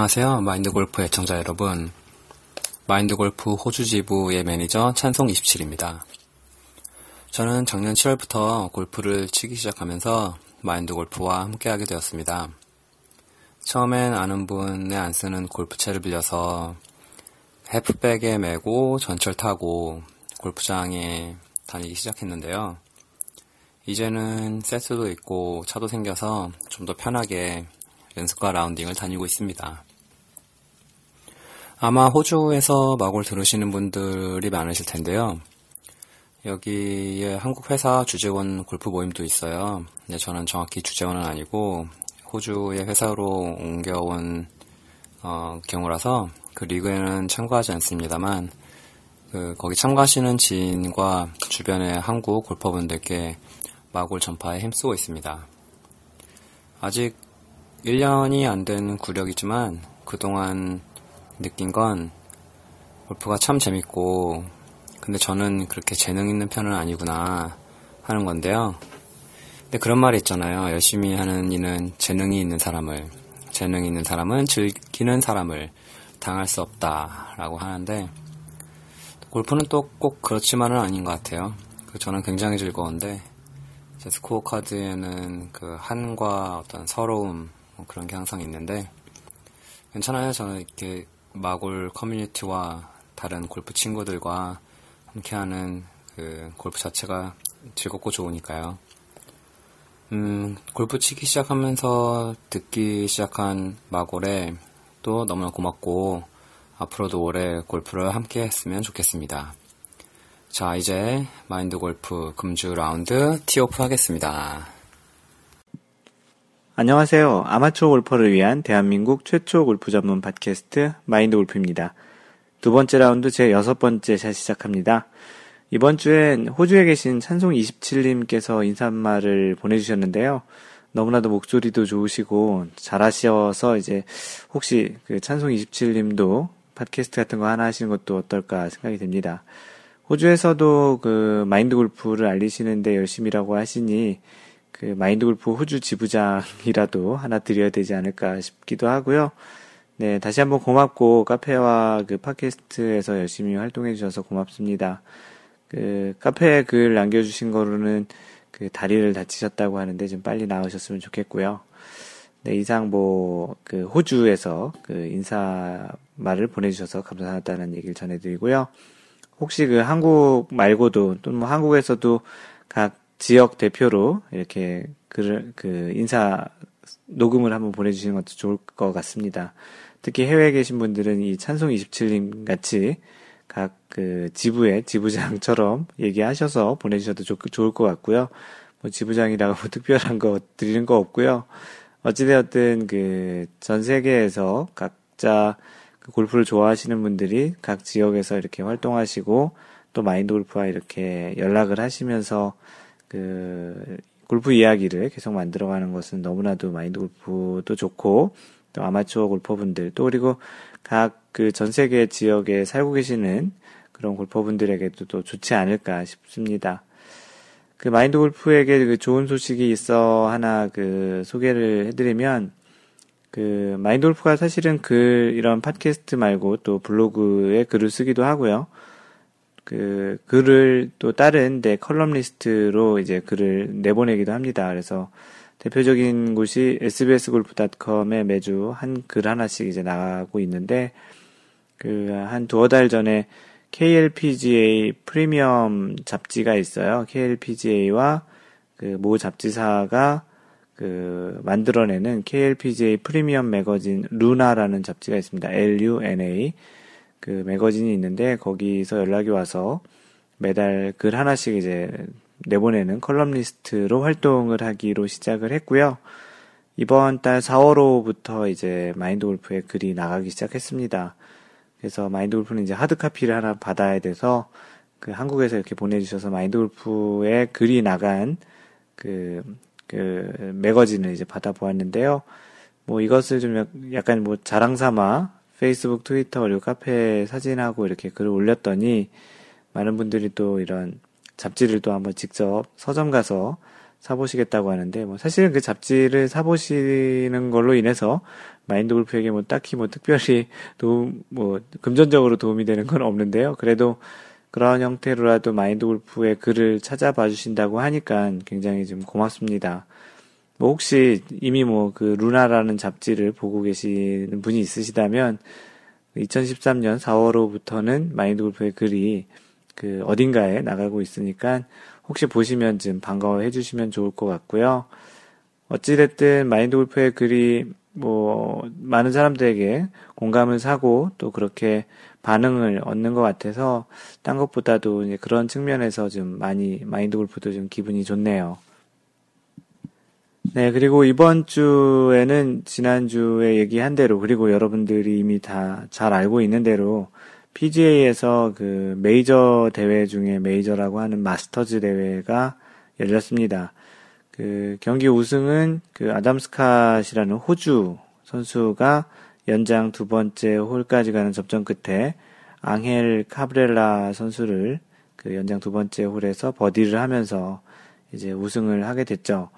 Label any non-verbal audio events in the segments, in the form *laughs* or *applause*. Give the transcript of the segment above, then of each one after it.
안녕하세요. 마인드 골프 애청자 여러분. 마인드 골프 호주 지부의 매니저 찬송27입니다. 저는 작년 7월부터 골프를 치기 시작하면서 마인드 골프와 함께하게 되었습니다. 처음엔 아는 분의 안 쓰는 골프채를 빌려서 half bag에 메고 전철 타고 골프장에 다니기 시작했는데요. 이제는 세트도 있고 차도 생겨서 좀 더 편하게 연습과 라운딩을 다니고 있습니다. 아마 호주에서 마골 들으시는 분들이 많으실 텐데요. 여기에 한국 회사 주재원 골프 모임도 있어요. 근데 저는 정확히 주재원은 아니고 호주의 회사로 옮겨온 어, 경우라서 그 리그에는 참가하지 않습니다만 그 거기 참가하시는 지인과 주변의 한국 골퍼분들께 마골 전파에 힘쓰고 있습니다. 아직 1년이 안 된 구력이지만 그동안 느낀 건 골프가 참 재밌고 근데 저는 그렇게 재능 있는 편은 아니구나 하는 건데요. 근데 그런 말이 있잖아요. 열심히 하는 이는 재능이 있는 사람을 재능 있는 사람은 즐기는 사람을 당할 수 없다라고 하는데 골프는 또 꼭 그렇지만은 아닌 것 같아요. 그 저는 굉장히 즐거운데 제 스코어 카드에는 그 한과 어떤 서러움 뭐 그런 게 항상 있는데 괜찮아요. 저는 이렇게 마골 커뮤니티와 다른 골프 친구들과 함께하는 그 골프 자체가 즐겁고 좋으니까요. 음, 골프 치기 시작하면서 듣기 시작한 마골에 또 너무나 고맙고 앞으로도 오래 골프를 함께 했으면 좋겠습니다. 자, 이제 마인드 골프 금주 라운드 티오프 하겠습니다. 안녕하세요. 아마추어 골퍼를 위한 대한민국 최초 골프 전문 팟캐스트 마인드 골프입니다. 두 번째 라운드 제 여섯 번째 샷 시작합니다. 이번 주엔 호주에 계신 찬송27님께서 인사말을 보내주셨는데요. 너무나도 목소리도 좋으시고 잘하셔서 이제 혹시 그 찬송27님도 팟캐스트 같은 거 하나 하시는 것도 어떨까 생각이 됩니다. 호주에서도 그 마인드 골프를 알리시는데 열심히라고 하시니 그 마인드 골프 호주 지부장이라도 하나 드려야 되지 않을까 싶기도 하고요. 네, 다시 한번 고맙고 카페와 그 팟캐스트에서 열심히 활동해 주셔서 고맙습니다. 그 카페에 글 남겨주신 거로는 그 다리를 다치셨다고 하는데 좀 빨리 나으셨으면 좋겠고요. 네, 이상 뭐 그 호주에서 그 인사 말을 보내주셔서 감사하다는 얘기를 전해드리고요. 혹시 그 한국 말고도 또 뭐 한국에서도 각 지역 대표로 이렇게 글을 그 인사 녹음을 한번 보내주시는 것도 좋을 것 같습니다. 특히 해외에 계신 분들은 이 찬송 27님 같이 각 그 지부의 지부장처럼 얘기하셔서 보내주셔도 좋, 좋을 것 같고요. 뭐 지부장이라고 뭐 *laughs* 특별한 거 드리는 거 없고요. 어찌되었든 그 전 세계에서 각자 그 골프를 좋아하시는 분들이 각 지역에서 이렇게 활동하시고 또 마인드 골프와 이렇게 연락을 하시면서 그 골프 이야기를 계속 만들어가는 것은 너무나도 마인드 골프도 좋고 또 아마추어 골퍼분들 또 그리고 각 그 전 세계 지역에 살고 계시는 그런 골퍼분들에게도 또 좋지 않을까 싶습니다. 그 마인드 골프에게 그 좋은 소식이 있어 하나 그 소개를 해드리면 그 마인드 골프가 사실은 글 이런 팟캐스트 말고 또 블로그에 글을 쓰기도 하고요. 그 글을 또 다른 데 컬럼리스트로 이제 글을 내보내기도 합니다. 그래서 대표적인 곳이 sbsgolf.com에 매주 한 글 하나씩 이제 나가고 있는데 그 한 두어 달 전에 KLPGA 프리미엄 잡지가 있어요. KLPGA와 그 모 잡지사가 그 만들어내는 KLPGA 프리미엄 매거진 루나라는 잡지가 있습니다. L-U-N-A 그 매거진이 있는데 거기서 연락이 와서 매달 글 하나씩 이제 내보내는 컬럼리스트로 활동을 하기로 시작을 했고요. 이번 달 4월호부터 이제 마인드 골프의 글이 나가기 시작했습니다. 그래서 마인드 골프는 이제 하드 카피를 하나 받아야 돼서 그 한국에서 이렇게 보내주셔서 마인드 골프의 글이 나간 그, 그 매거진을 이제 받아보았는데요. 뭐 이것을 좀 약간 뭐 자랑 삼아 페이스북, 트위터, 그리고 카페 사진하고 이렇게 글을 올렸더니 많은 분들이 또 이런 잡지를 또 한번 직접 서점 가서 사보시겠다고 하는데, 뭐, 사실은 그 잡지를 사보시는 걸로 인해서 마인드 골프에게 뭐 딱히 뭐 특별히 *laughs* 도움, 뭐, 금전적으로 도움이 되는 건 없는데요. 그래도 그런 형태로라도 마인드 골프의 글을 찾아봐 주신다고 하니까 굉장히 좀 고맙습니다. 뭐 혹시 이미 뭐 그 루나라는 잡지를 보고 계시는 분이 있으시다면 2013년 4월호부터는 마인드 골프의 글이 그 어딘가에 나가고 있으니까 혹시 보시면 좀 반가워해 주시면 좋을 것 같고요. 어찌됐든 마인드 골프의 글이 뭐 많은 사람들에게 공감을 사고 또 그렇게 반응을 얻는 것 같아서 딴 것보다도 이제 그런 측면에서 좀 많이 마인드 골프도 좀 기분이 좋네요. 네, 그리고 이번 주에는 지난주에 얘기한 대로 그리고 여러분들이 이미 다 잘 알고 있는 대로 PGA에서 그 메이저 대회 중에 메이저라고 하는 마스터즈 대회가 열렸습니다. 그 경기 우승은 그 아담 스캇이라는 호주 선수가 연장 두 번째 홀까지 가는 접전 끝에 앙헬 카브렐라 선수를 그 연장 두 번째 홀에서 버디를 하면서 이제 우승을 하게 됐죠.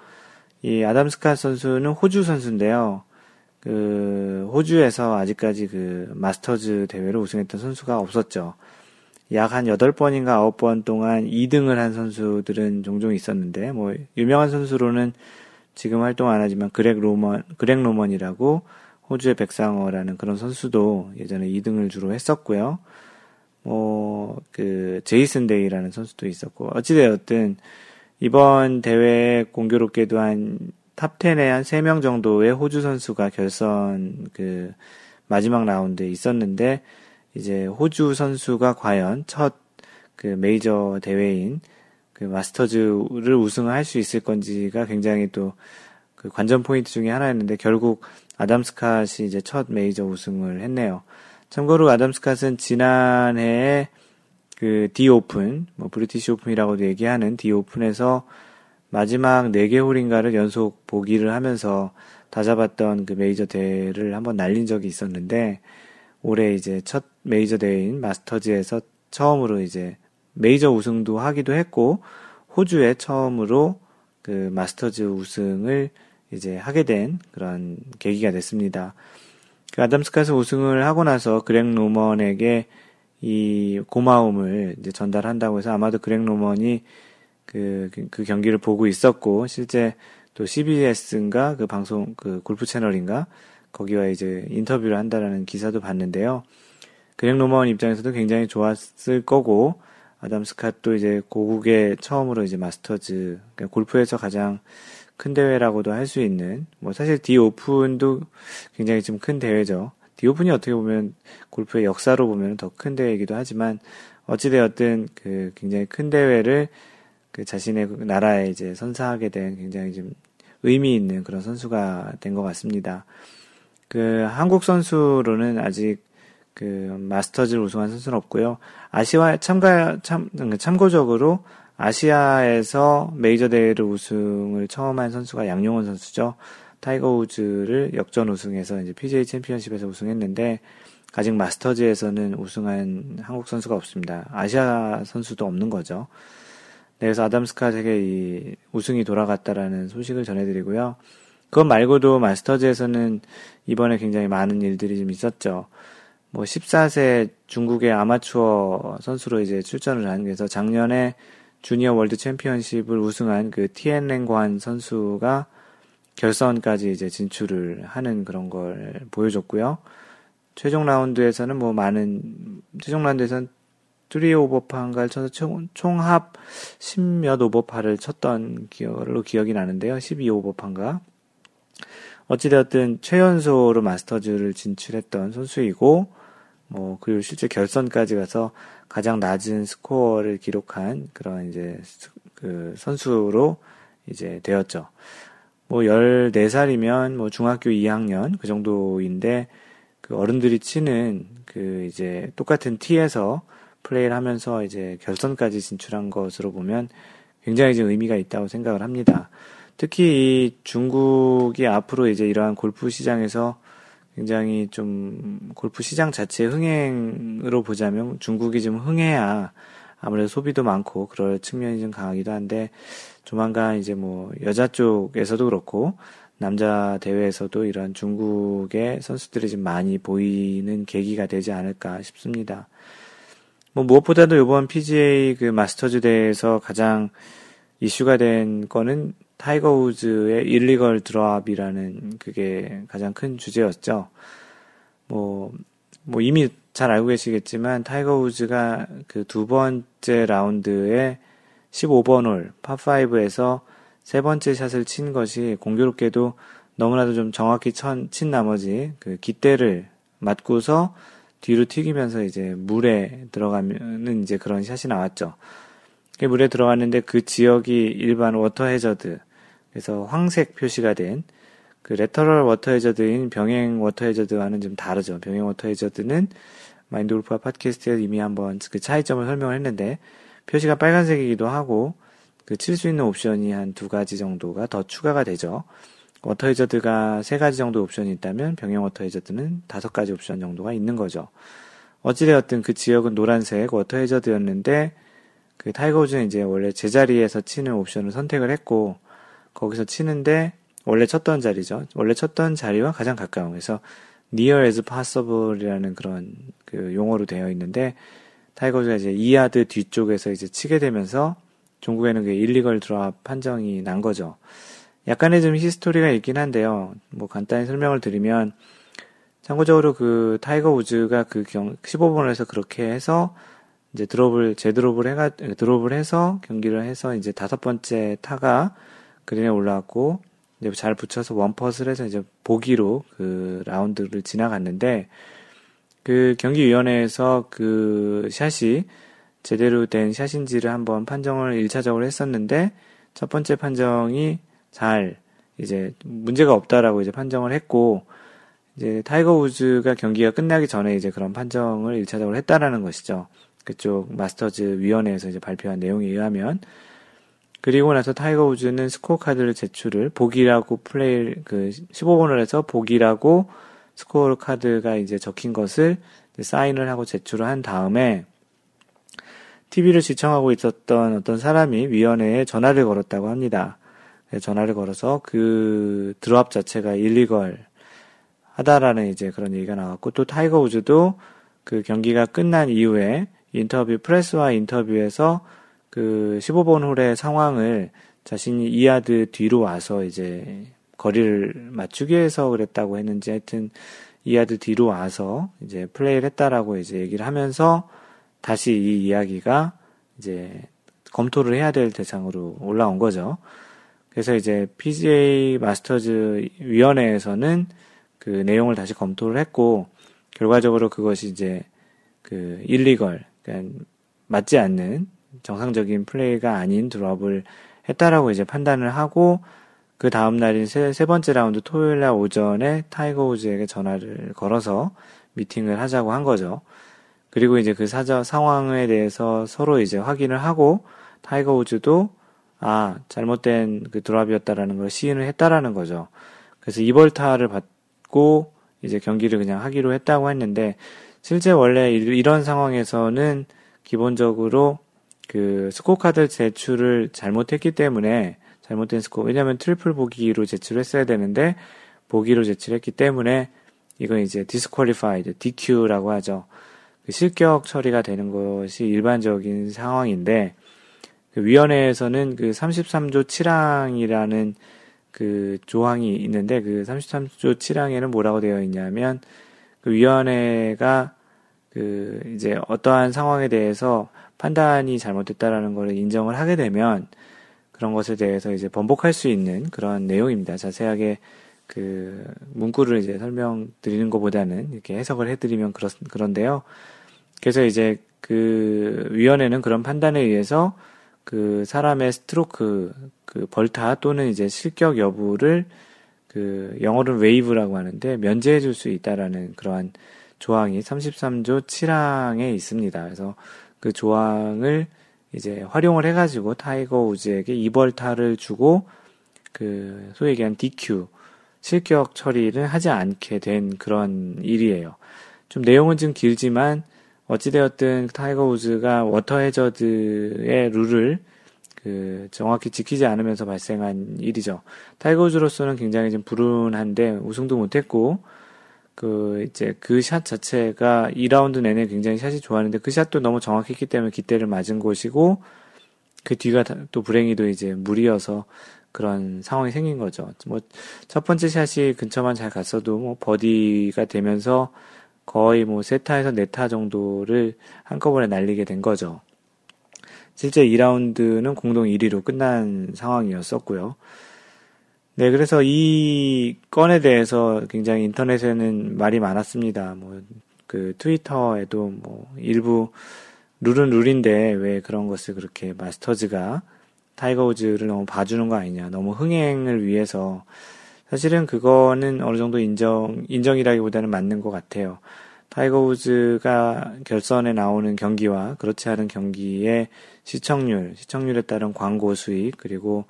이 아담 스캇 선수는 호주 선수인데요. 그 호주에서 아직까지 그 마스터즈 대회를 우승했던 선수가 없었죠. 약한 8번인가 9번 동안 2등을 한 선수들은 종종 있었는데 뭐 유명한 선수로는 지금 활동 안 하지만 그렉 노먼 그렉 노먼이라고 호주의 백상어라는 그런 선수도 예전에 2등을 주로 했었고요. 뭐 그 제이슨 데이라는 선수도 있었고 어찌되었든 이번 대회에 공교롭게도 한 탑 10에 한 3명 정도의 호주 선수가 결선 그 마지막 라운드에 있었는데 이제 호주 선수가 과연 첫 그 메이저 대회인 그 마스터즈를 우승할 수 있을 건지가 굉장히 또 그 관전 포인트 중에 하나였는데 결국 아담 스캇이 이제 첫 메이저 우승을 했네요. 참고로 아담 스캇은 지난해에 그 디 오픈, 뭐 브리티시 오픈이라고도 얘기하는 디 오픈에서 마지막 4개 홀인가를 연속 보기를 하면서 다 잡았던 그 메이저 대회를 한번 날린 적이 있었는데 올해 이제 첫 메이저 대회인 마스터즈에서 처음으로 이제 메이저 우승도 하기도 했고 호주에 처음으로 그 마스터즈 우승을 이제 하게 된 그런 계기가 됐습니다. 그 아담 스캇이 우승을 하고 나서 그렉 노먼에게 이 고마움을 이제 전달한다고 해서 아마도 그렉 노먼이 그, 그 경기를 보고 있었고 실제 또 CBS인가 그 방송 그 골프 채널인가 거기와 이제 인터뷰를 한다라는 기사도 봤는데요. 그렉 노먼 입장에서도 굉장히 좋았을 거고 아담 스캇도 이제 고국에 처음으로 이제 마스터즈 그러니까 골프에서 가장 큰 대회라고도 할 수 있는 뭐 사실 디 오픈도 굉장히 좀 큰 대회죠. 디 오픈이 어떻게 보면 골프의 역사로 보면 더 큰 대회이기도 하지만 어찌되었든 그 굉장히 큰 대회를 그 자신의 나라에 이제 선사하게 된 굉장히 좀 의미 있는 그런 선수가 된 것 같습니다. 그 한국 선수로는 아직 그 마스터즈를 우승한 선수는 없고요. 아시아 참가 참 참고적으로 아시아에서 메이저 대회를 우승을 처음 한 선수가 양용은 선수죠. 타이거 우즈를 역전 우승해서 이제 PGA 챔피언십에서 우승했는데 아직 마스터즈에서는 우승한 한국 선수가 없습니다. 아시아 선수도 없는 거죠. 네, 그래서 아담 스카에게 이 우승이 돌아갔다라는 소식을 전해드리고요. 그것 말고도 마스터즈에서는 이번에 굉장히 많은 일들이 좀 있었죠. 뭐 14세 중국의 아마추어 선수로 이제 출전을 한 그래서 작년에 주니어 월드 챔피언십을 우승한 그 티엔랭관 선수가 결선까지 이제 진출을 하는 그런 걸 보여줬고요. 최종 라운드에서는 뭐 많은 최종 라운드에서는 3 오버파인가를 쳐서 총, 총합 10몇 오버파를 쳤던 기억으로 기억이 나는데요. 12 오버파인가. 어찌되었든 최연소로 마스터즈를 진출했던 선수이고 뭐 그리고 실제 결선까지 가서 가장 낮은 스코어를 기록한 그런 이제 그 선수로 이제 되었죠. 뭐 14살이면 뭐 중학교 2학년 그 정도인데 그 어른들이 치는 그 이제 똑같은 티에서 플레이를 하면서 이제 결선까지 진출한 것으로 보면 굉장히 좀 의미가 있다고 생각을 합니다. 특히 이 중국이 앞으로 이제 이러한 골프 시장에서 굉장히 좀 골프 시장 자체 흥행으로 보자면 중국이 좀 흥해야 아무래도 소비도 많고 그럴 측면이 좀 강하기도 한데 조만간 이제 뭐 여자 쪽에서도 그렇고 남자 대회에서도 이런 중국의 선수들이 좀 많이 보이는 계기가 되지 않을까 싶습니다. 뭐 무엇보다도 이번 PGA 그 마스터즈 대회에서 가장 이슈가 된 거는 타이거 우즈의 illegal drop이라는 그게 가장 큰 주제였죠. 뭐, 뭐 이미 잘 알고 계시겠지만 타이거 우즈가 그 두 번째 라운드에 15번 홀, 파5에서 세 번째 샷을 친 것이 공교롭게도 너무나도 좀 정확히 천, 친 나머지 그 깃대를 맞고서 뒤로 튀기면서 이제 물에 들어가면은 이제 그런 샷이 나왔죠. 물에 들어갔는데 그 지역이 일반 워터 해저드, 그래서 황색 표시가 된 그 lateral 워터 해저드인 병행 워터 해저드와는 좀 다르죠. 병행 워터 해저드는 마인드 골프와 팟캐스트에서 이미 한번 그 차이점을 설명을 했는데 표시가 빨간색이기도 하고 그 칠 수 있는 옵션이 한 두 가지 정도가 더 추가가 되죠. 워터 해저드가 세 가지 정도 옵션이 있다면 병행 워터 해저드는 다섯 가지 옵션 정도가 있는 거죠. 어찌되었든 그 지역은 노란색 워터 해저드였는데 그 타이거 우즈는 이제 원래 제자리에서 치는 옵션을 선택을 했고 거기서 치는데 원래 쳤던 자리죠. 원래 쳤던 자리와 가장 가까운 그래서 near as possible이라는 그런 그 용어로 되어 있는데 타이거 우즈가 이제 2야드 뒤쪽에서 이제 치게 되면서 종국에는 그 illegal drop 판정이 난 거죠. 약간의 좀 history가 있긴 한데요. 뭐 간단히 설명을 드리면 참고적으로 그 타이거 우즈가 그 경, 15번에서 그렇게 해서 이제 드롭을 재드롭을 해가 드롭을 해서 경기를 해서 이제 다섯 번째 타가 그린에 올라왔고 이제 잘 붙여서 원퍼트를 해서 이제 보기로 그 라운드를 지나갔는데 그 경기위원회에서 그 샷이 제대로 된 샷인지를 한번 판정을 1차적으로 했었는데 첫 번째 판정이 잘 이제 문제가 없다라고 이제 판정을 했고 이제 타이거 우즈가 경기가 끝나기 전에 이제 그런 판정을 1차적으로 했다라는 것이죠. 그쪽 마스터즈 위원회에서 이제 발표한 내용에 의하면 그리고 나서 타이거 우즈는 스코어 카드를 제출을 보기라고 플레이 그 15번을 해서 보기라고 스코어 카드가 이제 적힌 것을 사인을 하고 제출을 한 다음에 TV를 시청하고 있었던 어떤 사람이 위원회에 전화를 걸었다고 합니다. 전화를 걸어서 그 드롭 자체가 illegal 하다라는 이제 그런 얘기가 나왔고 또 타이거 우즈도 그 경기가 끝난 이후에 인터뷰 press와 인터뷰에서 그 15번 홀의 상황을 자신이 이야드 뒤로 와서 이제 거리를 맞추기 위해서 그랬다고 했는지 하여튼 이야드 뒤로 와서 이제 플레이를 했다라고 이제 얘기를 하면서 다시 이 이야기가 이제 검토를 해야 될 대상으로 올라온 거죠. 그래서 이제 PGA 마스터즈 위원회에서는 그 내용을 다시 검토를 했고 결과적으로 그것이 이제 그 illegal 그러니까 맞지 않는 정상적인 플레이가 아닌 드롭을 했다라고 이제 판단을 하고 그 다음 날인 세, 세 번째 라운드 토요일 날 오전에 타이거 우즈에게 전화를 걸어서 미팅을 하자고 한 거죠. 그리고 이제 그 사저 상황에 대해서 서로 이제 확인을 하고 타이거 우즈도 아 잘못된 그 드랍이었다라는 걸 시인을 했다라는 거죠. 그래서 이벌타를 받고 이제 경기를 그냥 하기로 했다고 했는데 실제 원래 이런 상황에서는 기본적으로 그 스코어 카드 제출을 잘못했기 때문에 잘못된 스코어 왜냐하면 트리플 보기로 제출했어야 되는데 보기로 제출했기 때문에 이건 이제 disqualified DQ라고 하죠. 그 실격 처리가 되는 것이 일반적인 상황인데 그 위원회에서는 그 33조 7항이라는 그 조항이 있는데 그 33조 7항에는 뭐라고 되어 있냐면 그 위원회가 그 이제 어떠한 상황에 대해서 판단이 잘못됐다라는 것을 인정을 하게 되면 그런 것에 대해서 이제 번복할 수 있는 그런 내용입니다. 자세하게 그 문구를 이제 설명드리는 것보다는 이렇게 해석을 해드리면 그렇, 그런데요. 그래서 이제 그 위원회는 그런 판단에 의해서 그 사람의 스트로크 그 벌타 또는 이제 실격 여부를 그 영어로는 waive라고 하는데 면제해 줄 수 있다라는 그러한 조항이 33조 7항에 있습니다. 그래서 그 조항을 이제 활용을 해가지고 타이거 우즈에게 이벌타를 주고 그 소위 얘기한 DQ 실격 처리를 하지 않게 된 그런 일이에요. 좀 내용은 좀 길지만 어찌되었든 타이거 우즈가 워터 해저드의 룰을 그 정확히 지키지 않으면서 발생한 일이죠. 타이거 우즈로서는 굉장히 좀 불운한데 우승도 못했고 그 이제 그 샷 자체가 2라운드 내내 굉장히 샷이 좋았는데 그 샷도 너무 정확했기 때문에 깃대를 맞은 것이고 그 뒤가 또 불행히도 이제 물이어서 그런 상황이 생긴 거죠. 뭐 첫 번째 샷이 근처만 잘 갔어도 뭐 버디가 되면서 거의 뭐 세타에서 네타 정도를 한꺼번에 날리게 된 거죠. 실제 2라운드는 공동 1위로 끝난 상황이었었고요. 네, 그래서 이 건에 대해서 굉장히 인터넷에는 말이 많았습니다. 뭐, 그 트위터에도 뭐 일부 룰은 룰인데 왜 그런 것을 그렇게 마스터즈가 타이거 우즈를 너무 봐주는 거 아니냐. 너무 흥행을 위해서 사실은 그거는 어느 정도 인정, 인정이라기보다는 맞는 것 같아요. 타이거 우즈가 결선에 나오는 경기와 그렇지 않은 경기의 시청률, 시청률에 따른 광고 수익, 그리고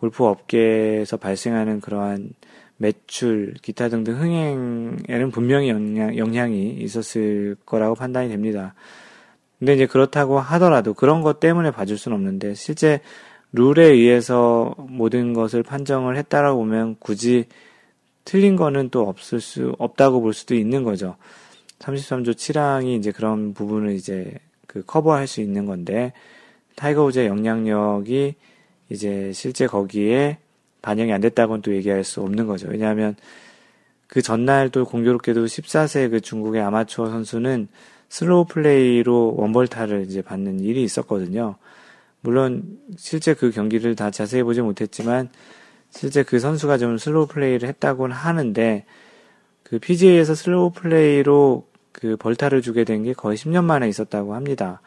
골프 업계에서 발생하는 그러한 매출, 기타 등등 흥행에는 분명히 영향, 영향이 있었을 거라고 판단이 됩니다. 근데 이제 그렇다고 하더라도 그런 것 때문에 봐줄 수는 없는데 실제 룰에 의해서 모든 것을 판정을 했다라고 보면 굳이 틀린 거는 또 없을 수, 없다고 볼 수도 있는 거죠. 33조 7항이 이제 그런 부분을 이제 그 커버할 수 있는 건데, 타이거 우즈의 영향력이 이제 실제 거기에 반영이 안 됐다고는 또 얘기할 수 없는 거죠. 왜냐하면 그 전날 또 공교롭게도 14세 그 중국의 아마추어 선수는 슬로우 플레이로 원벌타를 이제 받는 일이 있었거든요. 물론 실제 그 경기를 다 자세히 보지 못했지만 실제 그 선수가 좀 슬로우 플레이를 했다고는 하는데 그 PGA에서 슬로우 플레이로 그 벌타를 주게 된 게 거의 10년 만에 있었다고 합니다.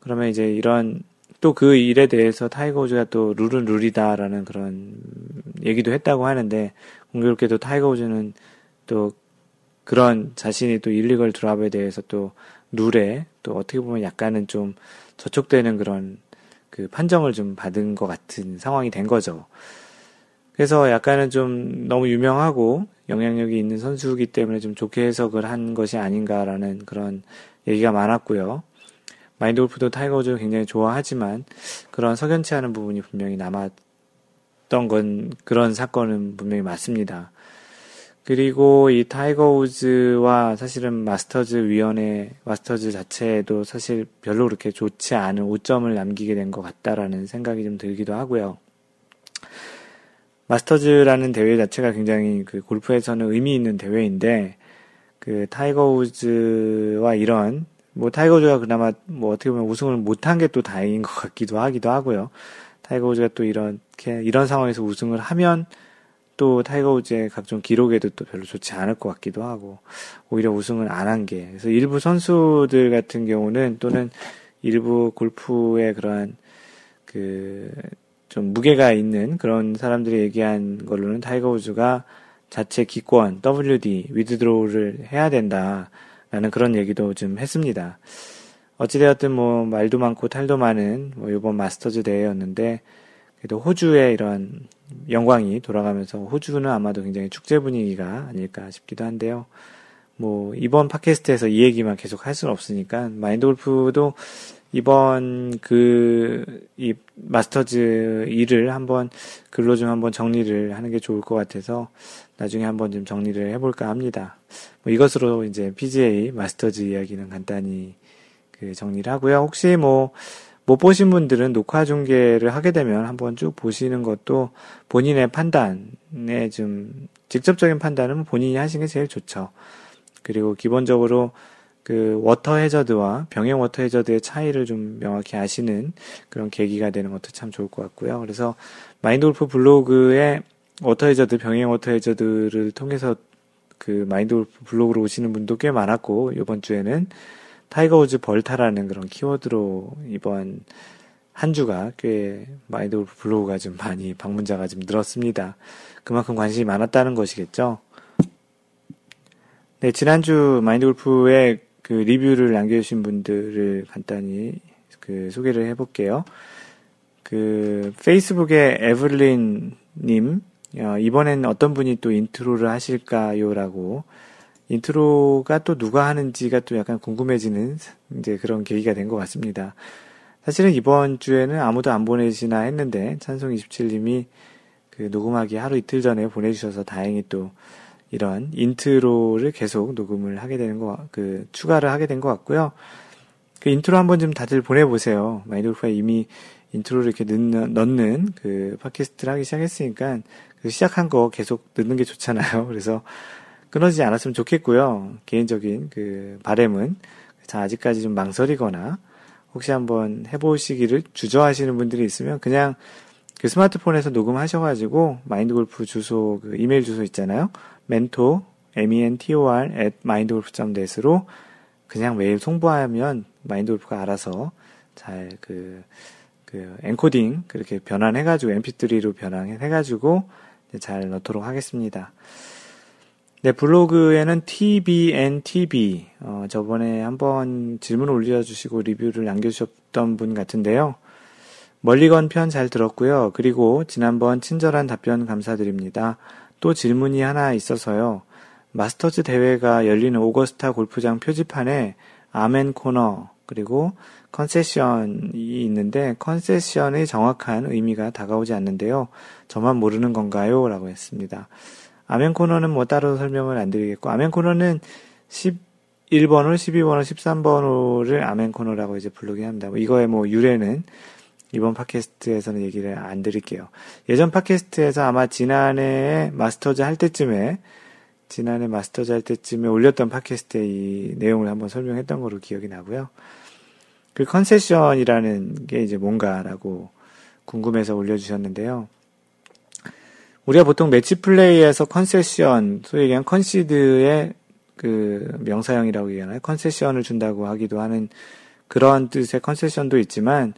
그러면 이제 이런 또 그 일에 대해서 타이거 우즈가 또 룰은 룰이다라는 그런 얘기도 했다고 하는데 공교롭게도 타이거 우즈는 또 그런 자신이 또 illegal 드랍에 대해서 또 룰에 또 어떻게 보면 약간은 좀 저촉되는 그런 그 판정을 좀 받은 것 같은 상황이 된 거죠. 그래서 약간은 좀 너무 유명하고 영향력이 있는 선수이기 때문에 좀 좋게 해석을 한 것이 아닌가라는 그런 얘기가 많았고요. 마인드 골프도 타이거 우즈 굉장히 좋아하지만 그런 석연치 않은 부분이 분명히 남았던 건 그런 사건은 분명히 맞습니다. 그리고 이 타이거 우즈와 사실은 마스터즈 위원회, 마스터즈 자체도 사실 별로 그렇게 좋지 않은 오점을 남기게 된 것 같다라는 생각이 좀 들기도 하고요. 마스터즈라는 대회 자체가 굉장히 그 골프에서는 의미 있는 대회인데, 그 타이거 우즈와 이런, 뭐 타이거 우즈가 그나마 뭐 어떻게 보면 우승을 못한 게 또 다행인 것 같기도 하기도 하고요. 타이거 우즈가 또 이렇게, 이런 상황에서 우승을 하면, 또 타이거 우즈의 각종 기록에도 또 별로 좋지 않을 것 같기도 하고 오히려 우승을 안 한 게 그래서 일부 선수들 같은 경우는 또는 일부 골프의 그러한 그 좀 무게가 있는 그런 사람들이 얘기한 걸로는 타이거 우즈가 자체 기권 WD withdraw를 해야 된다 라는 그런 얘기도 좀 했습니다. 어찌되었든 뭐 말도 많고 탈도 많은 뭐 이번 마스터즈 대회였는데 그래도 호주의 이런 영광이 돌아가면서 호주는 아마도 굉장히 축제 분위기가 아닐까 싶기도 한데요. 뭐 이번 팟캐스트에서 이 얘기만 계속 할 수는 없으니까 마인드 골프도 이번 그 이 마스터즈 일을 한번 글로 좀 한번 정리를 하는 게 좋을 것 같아서 나중에 한번 좀 정리를 해볼까 합니다. 뭐 이것으로 이제 PGA 마스터즈 이야기는 간단히 그 정리를 하고요. 혹시 뭐 못 보신 분들은 녹화 중계를 하게 되면 한번 쭉 보시는 것도 본인의 판단에 좀 직접적인 판단은 본인이 하시는 게 제일 좋죠. 그리고 기본적으로 그 워터 해저드와 병행 워터 해저드의 차이를 좀 명확히 아시는 그런 계기가 되는 것도 참 좋을 것 같고요. 그래서 마인드 골프 블로그에 워터 해저드, 병행 워터 해저드를 통해서 그 마인드 골프 블로그로 오시는 분도 꽤 많았고, 이번 주에는 타이거 우즈 벌타라는 그런 키워드로 이번 한 주가 꽤 마인드 골프 블로그가 좀 많이 방문자가 좀 늘었습니다. 그만큼 관심이 많았다는 것이겠죠. 네, 지난주 마인드 골프의 그 리뷰를 남겨주신 분들을 간단히 그 소개를 해볼게요. 그 페이스북에 에블린님 어, 이번엔 어떤 분이 또 인트로를 하실까요라고 인트로가 또 누가 하는지가 또 약간 궁금해지는 이제 그런 계기가 된 것 같습니다. 사실은 이번 주에는 아무도 안 보내시나 했는데 찬송 27님이 그 녹음하기 하루 이틀 전에 보내주셔서 다행히 또 이런 인트로를 계속 녹음을 하게 되는 거, 그 추가를 하게 된 것 같고요. 그 인트로 한 번 좀 다들 보내보세요. 마인드골프가 이미 인트로를 이렇게 넣는, 넣는 그 팟캐스트를 하기 시작했으니까 그 시작한 거 계속 넣는 게 좋잖아요. *laughs* 그래서 끊어지지 않았으면 좋겠고요. 개인적인 그 바램은 자 아직까지 좀 망설이거나 혹시 한번 해보시기를 주저하시는 분들이 있으면 그냥 그 스마트폰에서 녹음하셔가지고 마인드 골프 주소 그 이메일 주소 있잖아요. Mentor m-e-n-t-o-r at mindgolf.net으로 그냥 메일 송부하면 마인드골프가 알아서 잘그 그 엔코딩 그렇게 변환해가지고 mp3로 변환해가지고 잘 넣도록 하겠습니다. 네, 블로그에는 tbntb, 어, 저번에 한번 질문 올려주시고 리뷰를 남겨주셨던 분 같은데요. 멀리건 편 잘 들었고요. 그리고 지난번 친절한 답변 감사드립니다. 또 질문이 하나 있어서요. 마스터즈 대회가 열리는 오거스타 골프장 표지판에 아멘 코너, 그리고 concession이 있는데 concession의 정확한 의미가 다가오지 않는데요. 저만 모르는 건가요? 라고 했습니다. 아멘 코너는 뭐 따로 설명을 안 드리겠고, 아멘 코너는 11번홀, 12번홀, 13번홀을 아멘 코너라고 이제 부르긴 합니다. 뭐 이거의 뭐 유래는 이번 팟캐스트에서는 얘기를 안 드릴게요. 예전 팟캐스트에서 아마 지난해 마스터즈 할 때쯤에, 지난해 마스터즈 할 때쯤에 올렸던 팟캐스트에 이 내용을 한번 설명했던 거로 기억이 나고요. 그 concession이라는 게 이제 뭔가라고 궁금해서 올려주셨는데요. 우리가 보통 매치 플레이에서 concession, 소위 얘기한 concede의 그 명사형이라고 얘기하나요? concession을 준다고 하기도 하는 그런 뜻의 concession도 있지만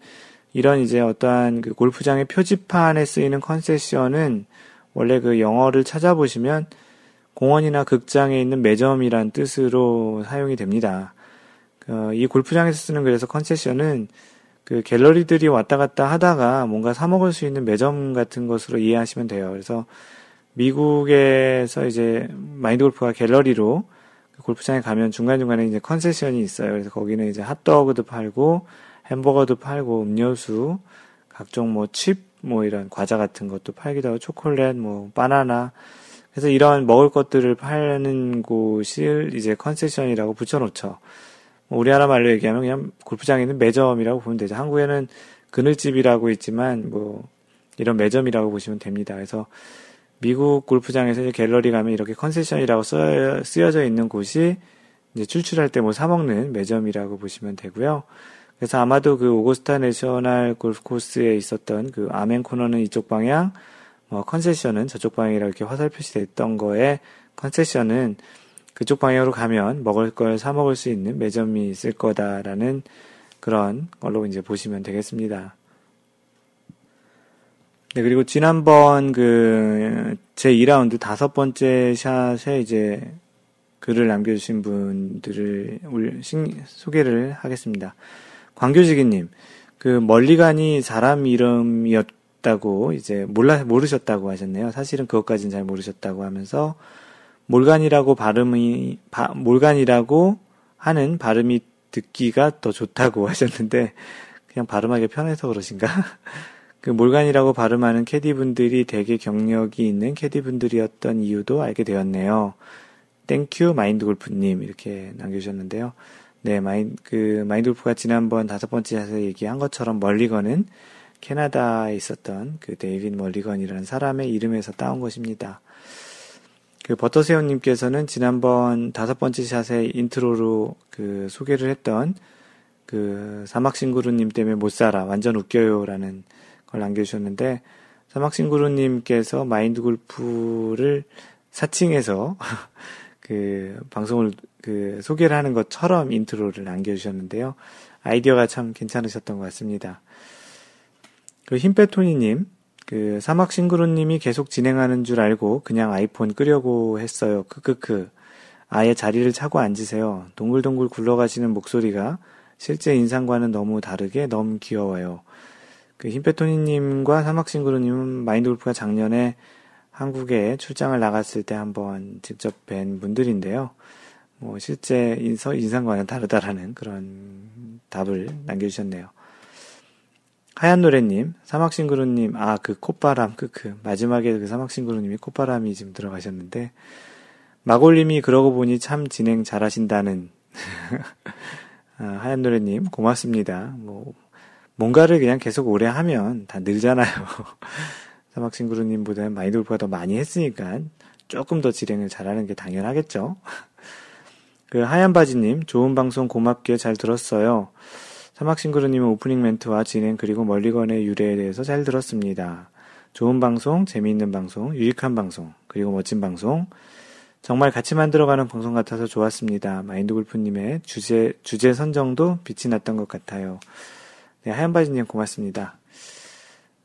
이런 이제 어떠한 그 골프장의 표지판에 쓰이는 컨세션은 원래 그 영어를 찾아보시면 공원이나 극장에 있는 매점이란 뜻으로 사용이 됩니다. 어, 이 골프장에서 쓰는 그래서 컨세션은 그 갤러리들이 왔다 갔다 하다가 뭔가 사 먹을 수 있는 매점 같은 것으로 이해하시면 돼요. 그래서 미국에서 이제 마인드 골프가 갤러리로 그 골프장에 가면 중간중간에 이제 컨세션이 있어요. 그래서 거기는 이제 핫도그도 팔고 햄버거도 팔고 음료수, 각종 뭐 칩, 뭐 이런 과자 같은 것도 팔기도 하고 초콜릿, 뭐 바나나. 그래서 이런 먹을 것들을 파는 곳을 이제 concession이라고 붙여놓죠. 뭐 우리나라 말로 얘기하면 그냥 골프장에 있는 매점이라고 보면 되죠. 한국에는 그늘집이라고 있지만 뭐 이런 매점이라고 보시면 됩니다. 그래서 미국 골프장에서 이제 갤러리 가면 이렇게 concession이라고 쓰여, 쓰여져 있는 곳이 이제 출출할 때 뭐 사먹는 매점이라고 보시면 되고요. 그래서 아마도 그 오거스타 내셔널 골프 코스에 있었던 그 아멘 코너는 이쪽 방향, 뭐 컨세션은 저쪽 방향이라고 이렇게 화살 표시됐던 거에 컨세션은 그쪽 방향으로 가면 먹을 걸 사 먹을 수 있는 매점이 있을 거다라는 그런 걸로 이제 보시면 되겠습니다. 네, 그리고 지난번 그 제 2라운드 다섯 번째 샷에 이제 글을 남겨주신 분들을 소개를 하겠습니다. 광교지기님, 그 멀리간이 사람 이름이었다고 이제 몰라 모르셨다고 하셨네요. 사실은 그것까지는 잘 모르셨다고 하면서 몰간이라고 발음이, 바, 몰간이라고 하는 발음이 듣기가 더 좋다고 *laughs* 하셨는데, 그냥 발음하기 편해서 그러신가? *laughs* 그 몰간이라고 발음하는 캐디분들이 되게 경력이 있는 캐디분들이었던 이유도 알게 되었네요. Thank you 마인드 골프님 이렇게 남겨주셨는데요. 네, 마인, 그, 마인드 골프가 지난번 다섯 번째 에서 얘기한 것처럼 멀리건은 캐나다에 있었던 그 데이빗 멀리건이라는 사람의 이름에서 따온 것입니다. 그 버터새우님께서는 지난번 다섯 번째 샷의 인트로로 그 소개를 했던 그 사막싱그루님 때문에 못 살아 완전 웃겨요라는 걸 남겨주셨는데 사막싱그루님께서 마인드 골프를 사칭해서 *laughs* 그 방송을 그 소개를 하는 것처럼 인트로를 남겨주셨는데요. 아이디어가 참 괜찮으셨던 것 같습니다. 그 힘빼토니님 그 사막 싱그루님이 계속 진행하는 줄 알고 그냥 아이폰 끄려고 했어요. 크크크. 아예 자리를 차고 앉으세요. 동글동글 굴러가시는 목소리가 실제 인상과는 너무 다르게 너무 귀여워요. 그 힘빼토니님과 사막싱그루님은 마인드골프가 작년에 한국에 출장을 나갔을 때 한번 직접 뵌 분들인데요. 뭐 실제 인서 인상과는 다르다라는 그런 답을 남겨주셨네요. 하얀 노래님, 사막싱그루님, 아, 그 콧바람, 그, 그, 마지막에 그 사막싱그루님이 콧바람이 지금 들어가셨는데, 마골님이 그러고 보니 참 진행 잘하신다는, *laughs* 아, 하얀 노래님, 고맙습니다. 뭐, 뭔가를 그냥 계속 오래 하면 다 늘잖아요. *laughs* 사막싱그루님보다는 마인돌프가 더 많이 했으니까 조금 더 진행을 잘하는 게 당연하겠죠. *laughs* 그 하얀 바지님, 좋은 방송 고맙게 잘 들었어요. 사막싱그루님은 오프닝 멘트와 진행 그리고 멀리건의 유래에 대해서 잘 들었습니다. 좋은 방송, 재미있는 방송, 유익한 방송, 그리고 멋진 방송. 정말 같이 만들어가는 방송 같아서 좋았습니다. 마인드 골프님의 주제, 주제 선정도 빛이 났던 것 같아요. 네, 하얀바지님 고맙습니다.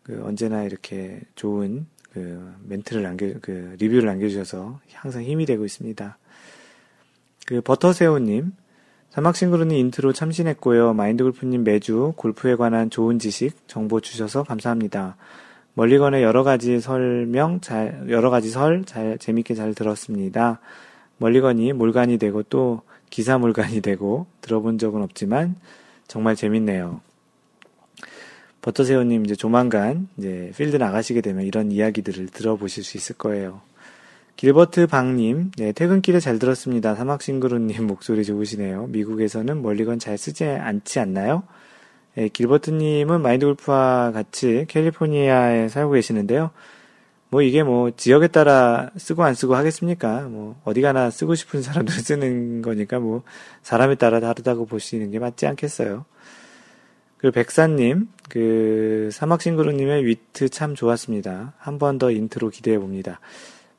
그 언제나 이렇게 좋은 그 멘트를 남겨, 그 리뷰를 남겨주셔서 항상 힘이 되고 있습니다. 그 버터새우님, 사막싱그루님 인트로 참신했고요. 마인드골프님 매주 골프에 관한 좋은 지식, 정보 주셔서 감사합니다. 멀리건의 여러 가지 설명 잘, 여러 가지 설 잘, 재밌게 잘 들었습니다. 멀리건이 몰간이 되고 또 기사 몰간이 되고 들어본 적은 없지만 정말 재밌네요. 버터새우님 이제 조만간 이제 필드 나가시게 되면 이런 이야기들을 들어보실 수 있을 거예요. 길버트 박님, 네, 퇴근길에 잘 들었습니다. 사막싱그루님 *laughs* 목소리 좋으시네요. 미국에서는 멀리건 잘 쓰지 않지 않나요? 네, 길버트님은 마인드 골프와 같이 캘리포니아에 살고 계시는데요. 뭐 이게 뭐 지역에 따라 쓰고 안 쓰고 하겠습니까? 뭐 어디 가나 쓰고 싶은 사람들 쓰는 거니까 뭐 사람에 따라 다르다고 보시는 게 맞지 않겠어요. 그리고 백사님, 그 사막싱그루님의 위트 참 좋았습니다. 한 번 더 인트로 기대해 봅니다.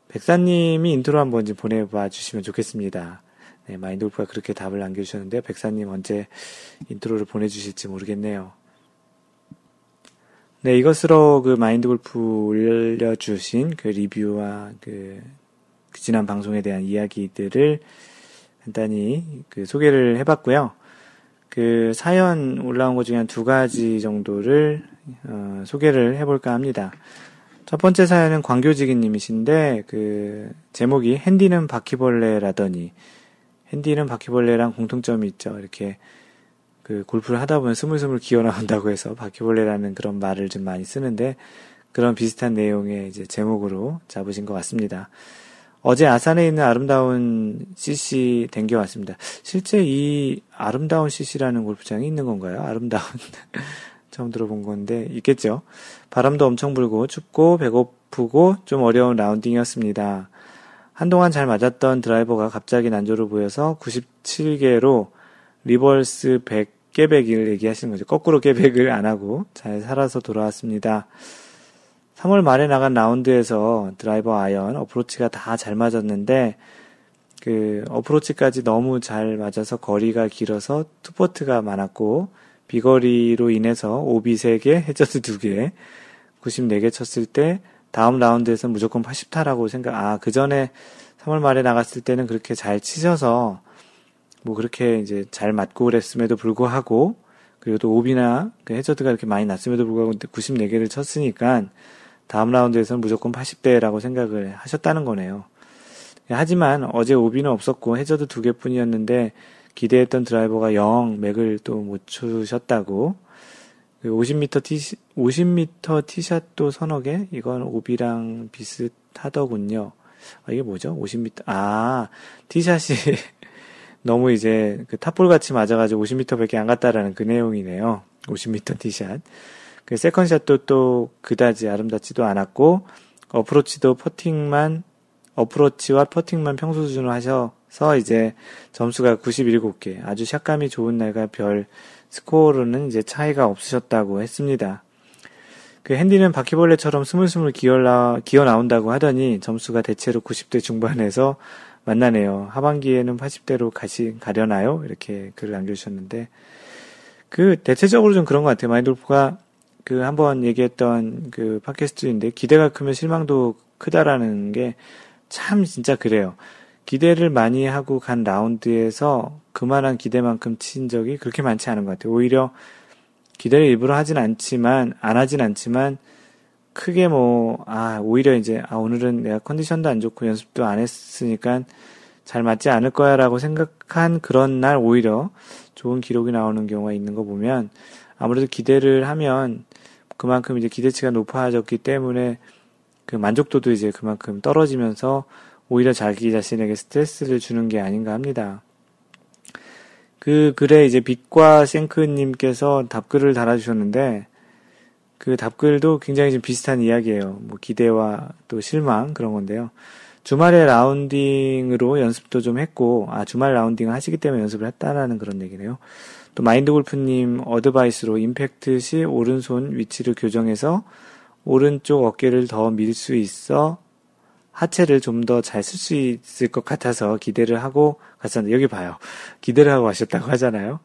백사님이 인트로 한번 좀 보내봐 주시면 좋겠습니다. 네, 마인드골프가 그렇게 답을 남겨주셨는데요. 백사님 언제 인트로를 보내주실지 모르겠네요. 네, 이것으로 그 마인드 골프 올려주신 그 리뷰와 그, 그 지난 방송에 대한 이야기들을 간단히 그 소개를 해봤고요. 그 사연 올라온 것 중에 한 두 가지 정도를 어, 소개를 해볼까 합니다. 첫 번째 사연은 광교지기님이신데 그 제목이 핸디는 바퀴벌레라더니 핸디는 바퀴벌레랑 공통점이 있죠. 이렇게 그 골프를 하다 보면 스물스물 기어 나온다고 해서 바퀴벌레라는 그런 말을 좀 많이 쓰는데 그런 비슷한 내용의 이제 제목으로 잡으신 것 같습니다. 어제 아산에 있는 아름다운 CC 댕겨왔습니다. 실제 이 아름다운 CC라는 골프장이 있는 건가요? 아름다운 *laughs* 처음 들어본 건데 있겠죠. 바람도 엄청 불고 춥고 배고프고 좀 어려운 라운딩이었습니다. 한동안 잘 맞았던 드라이버가 갑자기 난조를 보여서 97개로 reverse 100 깨백을 얘기하시는 거죠. 거꾸로 깨백을 안 하고 잘 살아서 돌아왔습니다. 3월 말에 나간 라운드에서 드라이버 아이언 어프로치가 다 잘 맞았는데 그 어프로치까지 너무 잘 맞아서 거리가 길어서 two putt가 많았고 비거리로 인해서 오비 3개, 해저드 2개, 94개 쳤을 때 다음 라운드에서 무조건 80타라고 생각, 아, 그 전에 3월 말에 나갔을 때는 그렇게 잘 치셔서 뭐 그렇게 이제 잘 맞고 그랬음에도 불구하고 그리고 또 오비나 그 해저드가 이렇게 많이 났음에도 불구하고 94개를 쳤으니까 다음 라운드에서는 무조건 80대라고 생각을 하셨다는 거네요. 하지만 어제 오비는 없었고 해저드 두 개뿐이었는데 기대했던 드라이버가 0 맥을 또 못 추셨다고. 50m 그 티, 50m 티샷도 서너 개? 이건 오비랑 비슷하더군요. 아, 이게 뭐죠? 50m, 아, 티샷이 *laughs* 너무 이제 그 탑볼 같이 맞아가지고 50m 밖에 안 갔다라는 그 내용이네요. 50m 티샷. 그 세컨샷도 또 그다지 아름답지도 않았고, 어프로치도 퍼팅만, 어프로치와 퍼팅만 평소 수준으로 하셔, 서 이제 점수가 97개, 아주 샷감이 좋은 날과 별 스코어로는 이제 차이가 없으셨다고 했습니다. 그 핸디는 바퀴벌레처럼 스물스물 기어, 기어 나온다고 하더니 점수가 대체로 90대 중반에서 만나네요. 하반기에는 80대로 가시, 가려나요? 이렇게 글을 남겨주셨는데, 그, 대체적으로 좀 그런 것 같아요. 마인돌프가 그 한번 얘기했던 그 팟캐스트인데, 기대가 크면 실망도 크다라는 게 참 진짜 그래요. 기대를 많이 하고 간 라운드에서 그만한 기대만큼 친 적이 그렇게 많지 않은 것 같아요. 오히려 기대를 일부러 하진 않지만, 안 하진 않지만, 크게 뭐, 아, 오히려 이제, 아, 오늘은 내가 컨디션도 안 좋고 연습도 안 했으니까 잘 맞지 않을 거야 라고 생각한 그런 날 오히려 좋은 기록이 나오는 경우가 있는 거 보면 아무래도 기대를 하면 그만큼 이제 기대치가 높아졌기 때문에 그 만족도도 이제 그만큼 떨어지면서 오히려 자기 자신에게 스트레스를 주는 게 아닌가 합니다. 그 글에 이제 빛과 생크님께서 답글을 달아주셨는데 그 답글도 굉장히 좀 비슷한 이야기예요. 뭐 기대와 또 실망 그런 건데요. 주말에 라운딩으로 연습도 좀 했고, 아, 주말 라운딩을 하시기 때문에 연습을 했다라는 그런 얘기네요. 또 마인드 골프님 어드바이스로 임팩트 시 오른손 위치를 교정해서 오른쪽 어깨를 더 밀 수 있어 하체를 좀 더 잘 쓸 수 있을 것 같아서 기대를 하고 갔었는데 여기 봐요. 기대를 하고 가셨다고 하잖아요.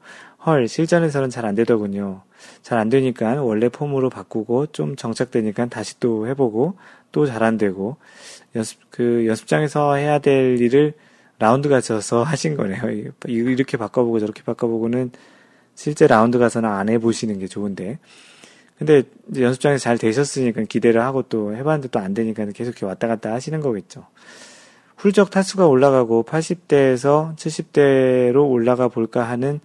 헐 실전에서는 잘 안 되더군요. 잘 안 되니까 원래 폼으로 바꾸고 좀 정착되니까 다시 또 해보고 또 잘 안 되고 연습 그 연습장에서 해야 될 일을 라운드 가셔서 *laughs* 하신 거네요. 이렇게 바꿔보고 저렇게 바꿔보고는 실제 라운드 가서는 안 해보시는 게 좋은데 근데 연습장에서 잘 되셨으니까 기대를 하고 또 해봤는데 또 안 되니까 계속 이렇게 왔다 갔다 하시는 거겠죠. 훌쩍 타수가 올라가고 80대에서 70대로 올라가 볼까 하는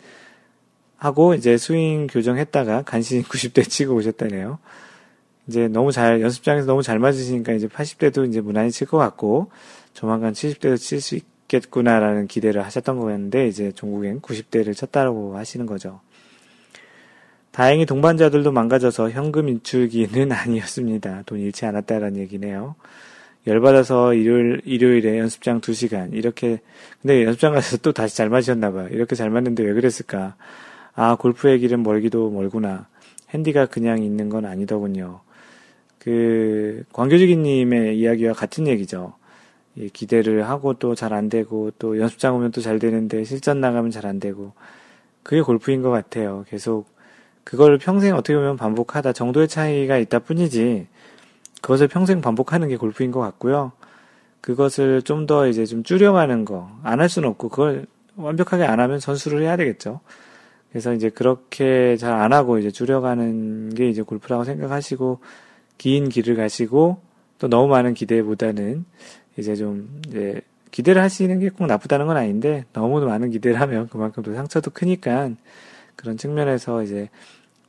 하고 이제 스윙 교정했다가 간신히 90대 치고 오셨다네요. 이제 너무 잘 연습장에서 너무 잘 맞으시니까 이제 80대도 이제 무난히 칠 것 같고 조만간 70대도 칠 수 있겠구나라는 기대를 하셨던 거였는데 이제 종국엔 90대를 쳤다라고 하시는 거죠. 다행히 동반자들도 망가져서 현금 인출기는 *laughs* 아니었습니다. 돈 잃지 않았다라는 얘기네요. 열받아서 일요일, 일요일에 연습장 2시간, 이렇게, 근데 연습장 가서 또 다시 잘 맞으셨나봐요. 이렇게 잘 맞는데 왜 그랬을까? 아, 골프의 길은 멀기도 멀구나. 핸디가 그냥 있는 건 아니더군요. 그, 광교지기님의 이야기와 같은 얘기죠. 예, 기대를 하고 또 잘 안 되고, 또 연습장 오면 또 잘 되는데, 실전 나가면 잘 안 되고, 그게 골프인 것 같아요. 계속 그걸 평생 어떻게 보면 반복하다 정도의 차이가 있다 뿐이지 그것을 평생 반복하는 게 골프인 것 같고요. 그것을 좀 더 이제 좀 줄여가는 거, 안 할 수는 없고, 그걸 완벽하게 안 하면 선수를 해야 되겠죠. 그래서 이제 그렇게 잘 안 하고 이제 줄여가는 게 이제 골프라고 생각하시고, 긴 길을 가시고, 또 너무 많은 기대보다는 이제 좀, 이제 기대를 하시는 게 꼭 나쁘다는 건 아닌데, 너무 많은 기대를 하면 그만큼 또 상처도 크니까, 그런 측면에서 이제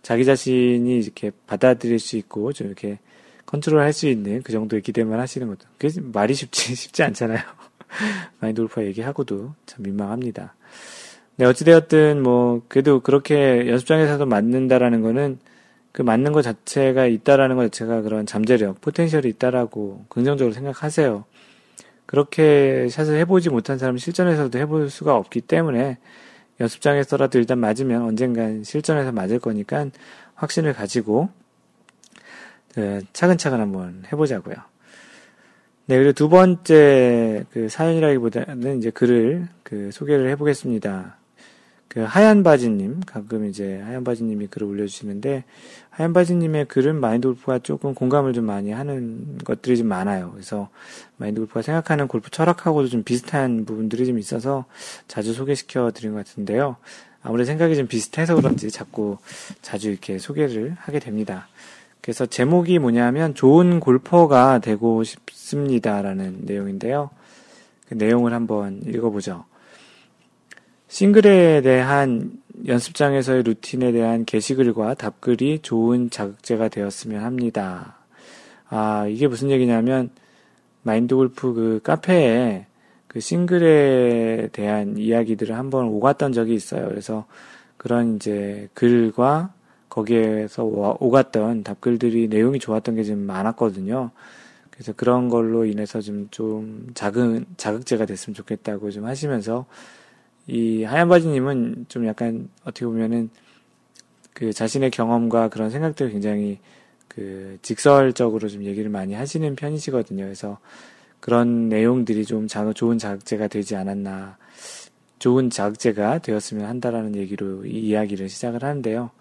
자기 자신이 이렇게 받아들일 수 있고 좀 이렇게 컨트롤 할 수 있는 그 정도의 기대만 하시는 것도 그게 말이 쉽지 *laughs* 쉽지 않잖아요. *laughs* 마인드 골프 얘기하고도 참 민망합니다. 네, 어찌되었든 뭐 그래도 그렇게 연습장에서도 맞는다라는 거는 그 맞는 것 자체가 있다라는 것 자체가 그런 잠재력, 포텐셜이 있다라고 긍정적으로 생각하세요. 그렇게 샷을 해보지 못한 사람은 실전에서도 해볼 수가 없기 때문에 연습장에서라도 일단 맞으면 언젠간 실전에서 맞을 거니까 확신을 가지고 그 차근차근 한번 해보자고요. 네, 그리고 두 번째 그 사연이라기보다는 이제 글을 그 소개를 해보겠습니다. 그 하얀 바지님 가끔 이제 하얀 바지님이 글을 올려주시는데 하얀 바지님의 글은 마인드 골프가 조금 공감을 좀 많이 하는 것들이 좀 많아요. 그래서 마인드 골프가 생각하는 골프 철학하고도 좀 비슷한 부분들이 좀 있어서 자주 소개시켜 드린 것 같은데요. 아무래도 생각이 좀 비슷해서 그런지 자꾸 자주 이렇게 소개를 하게 됩니다. 그래서 제목이 뭐냐면 좋은 골퍼가 되고 싶습니다라는 내용인데요. 그 내용을 한번 읽어보죠. 싱글에 대한 연습장에서의 루틴에 대한 게시글과 답글이 좋은 자극제가 되었으면 합니다. 아, 이게 무슨 얘기냐면, 마인드 골프 그 카페에 그 싱글에 대한 이야기들을 한번 오갔던 적이 있어요. 그래서 그런 이제 글과 거기에서 오갔던 답글들이 내용이 좋았던 게 좀 많았거든요. 그래서 그런 걸로 인해서 좀, 좀 자극, 자극제가 됐으면 좋겠다고 좀 하시면서 이 하얀 바지님은 좀 약간 어떻게 보면은 그 자신의 경험과 그런 생각들 굉장히 그 직설적으로 좀 얘기를 많이 하시는 편이시거든요. 그래서 그런 내용들이 좀 자, 좋은 자극제가 되지 않았나, 좋은 자극제가 되었으면 한다라는 얘기로 이 이야기를 시작을 하는데요.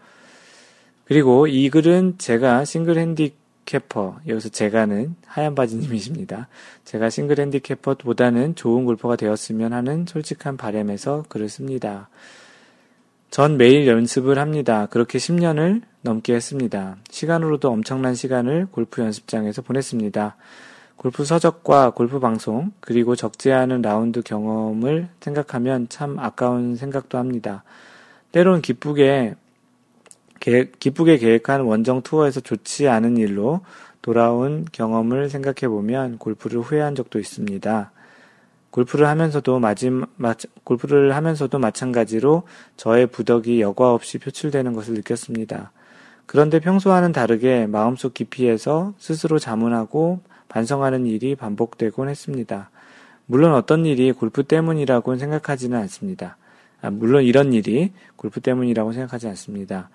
그리고 이 글은 제가 싱글 handicapper, 여기서 제가는 하얀 바지님이십니다. 제가 싱글 handicapper보다는 좋은 골퍼가 되었으면 하는 솔직한 바램에서 글을 씁니다. 전 매일 연습을 합니다. 그렇게 10년을 넘게 했습니다. 시간으로도 엄청난 시간을 골프 연습장에서 보냈습니다. 골프 서적과 골프 방송, 그리고 적지 않은 라운드 경험을 생각하면 참 아까운 생각도 합니다. 때론 기쁘게 기쁘게 계획한 원정 투어에서 좋지 않은 일로 돌아온 경험을 생각해 보면 골프를 후회한 적도 있습니다. 골프를 하면서도 마지막, 골프를 하면서도 마찬가지로 저의 부덕이 여과 없이 표출되는 것을 느꼈습니다. 그런데 평소와는 다르게 마음속 깊이에서 스스로 자문하고 반성하는 일이 반복되곤 했습니다. 물론 어떤 일이 골프 때문이라고는 생각하지는 않습니다. 아, 물론 이런 일이 골프 때문이라고 생각하지 않습니다.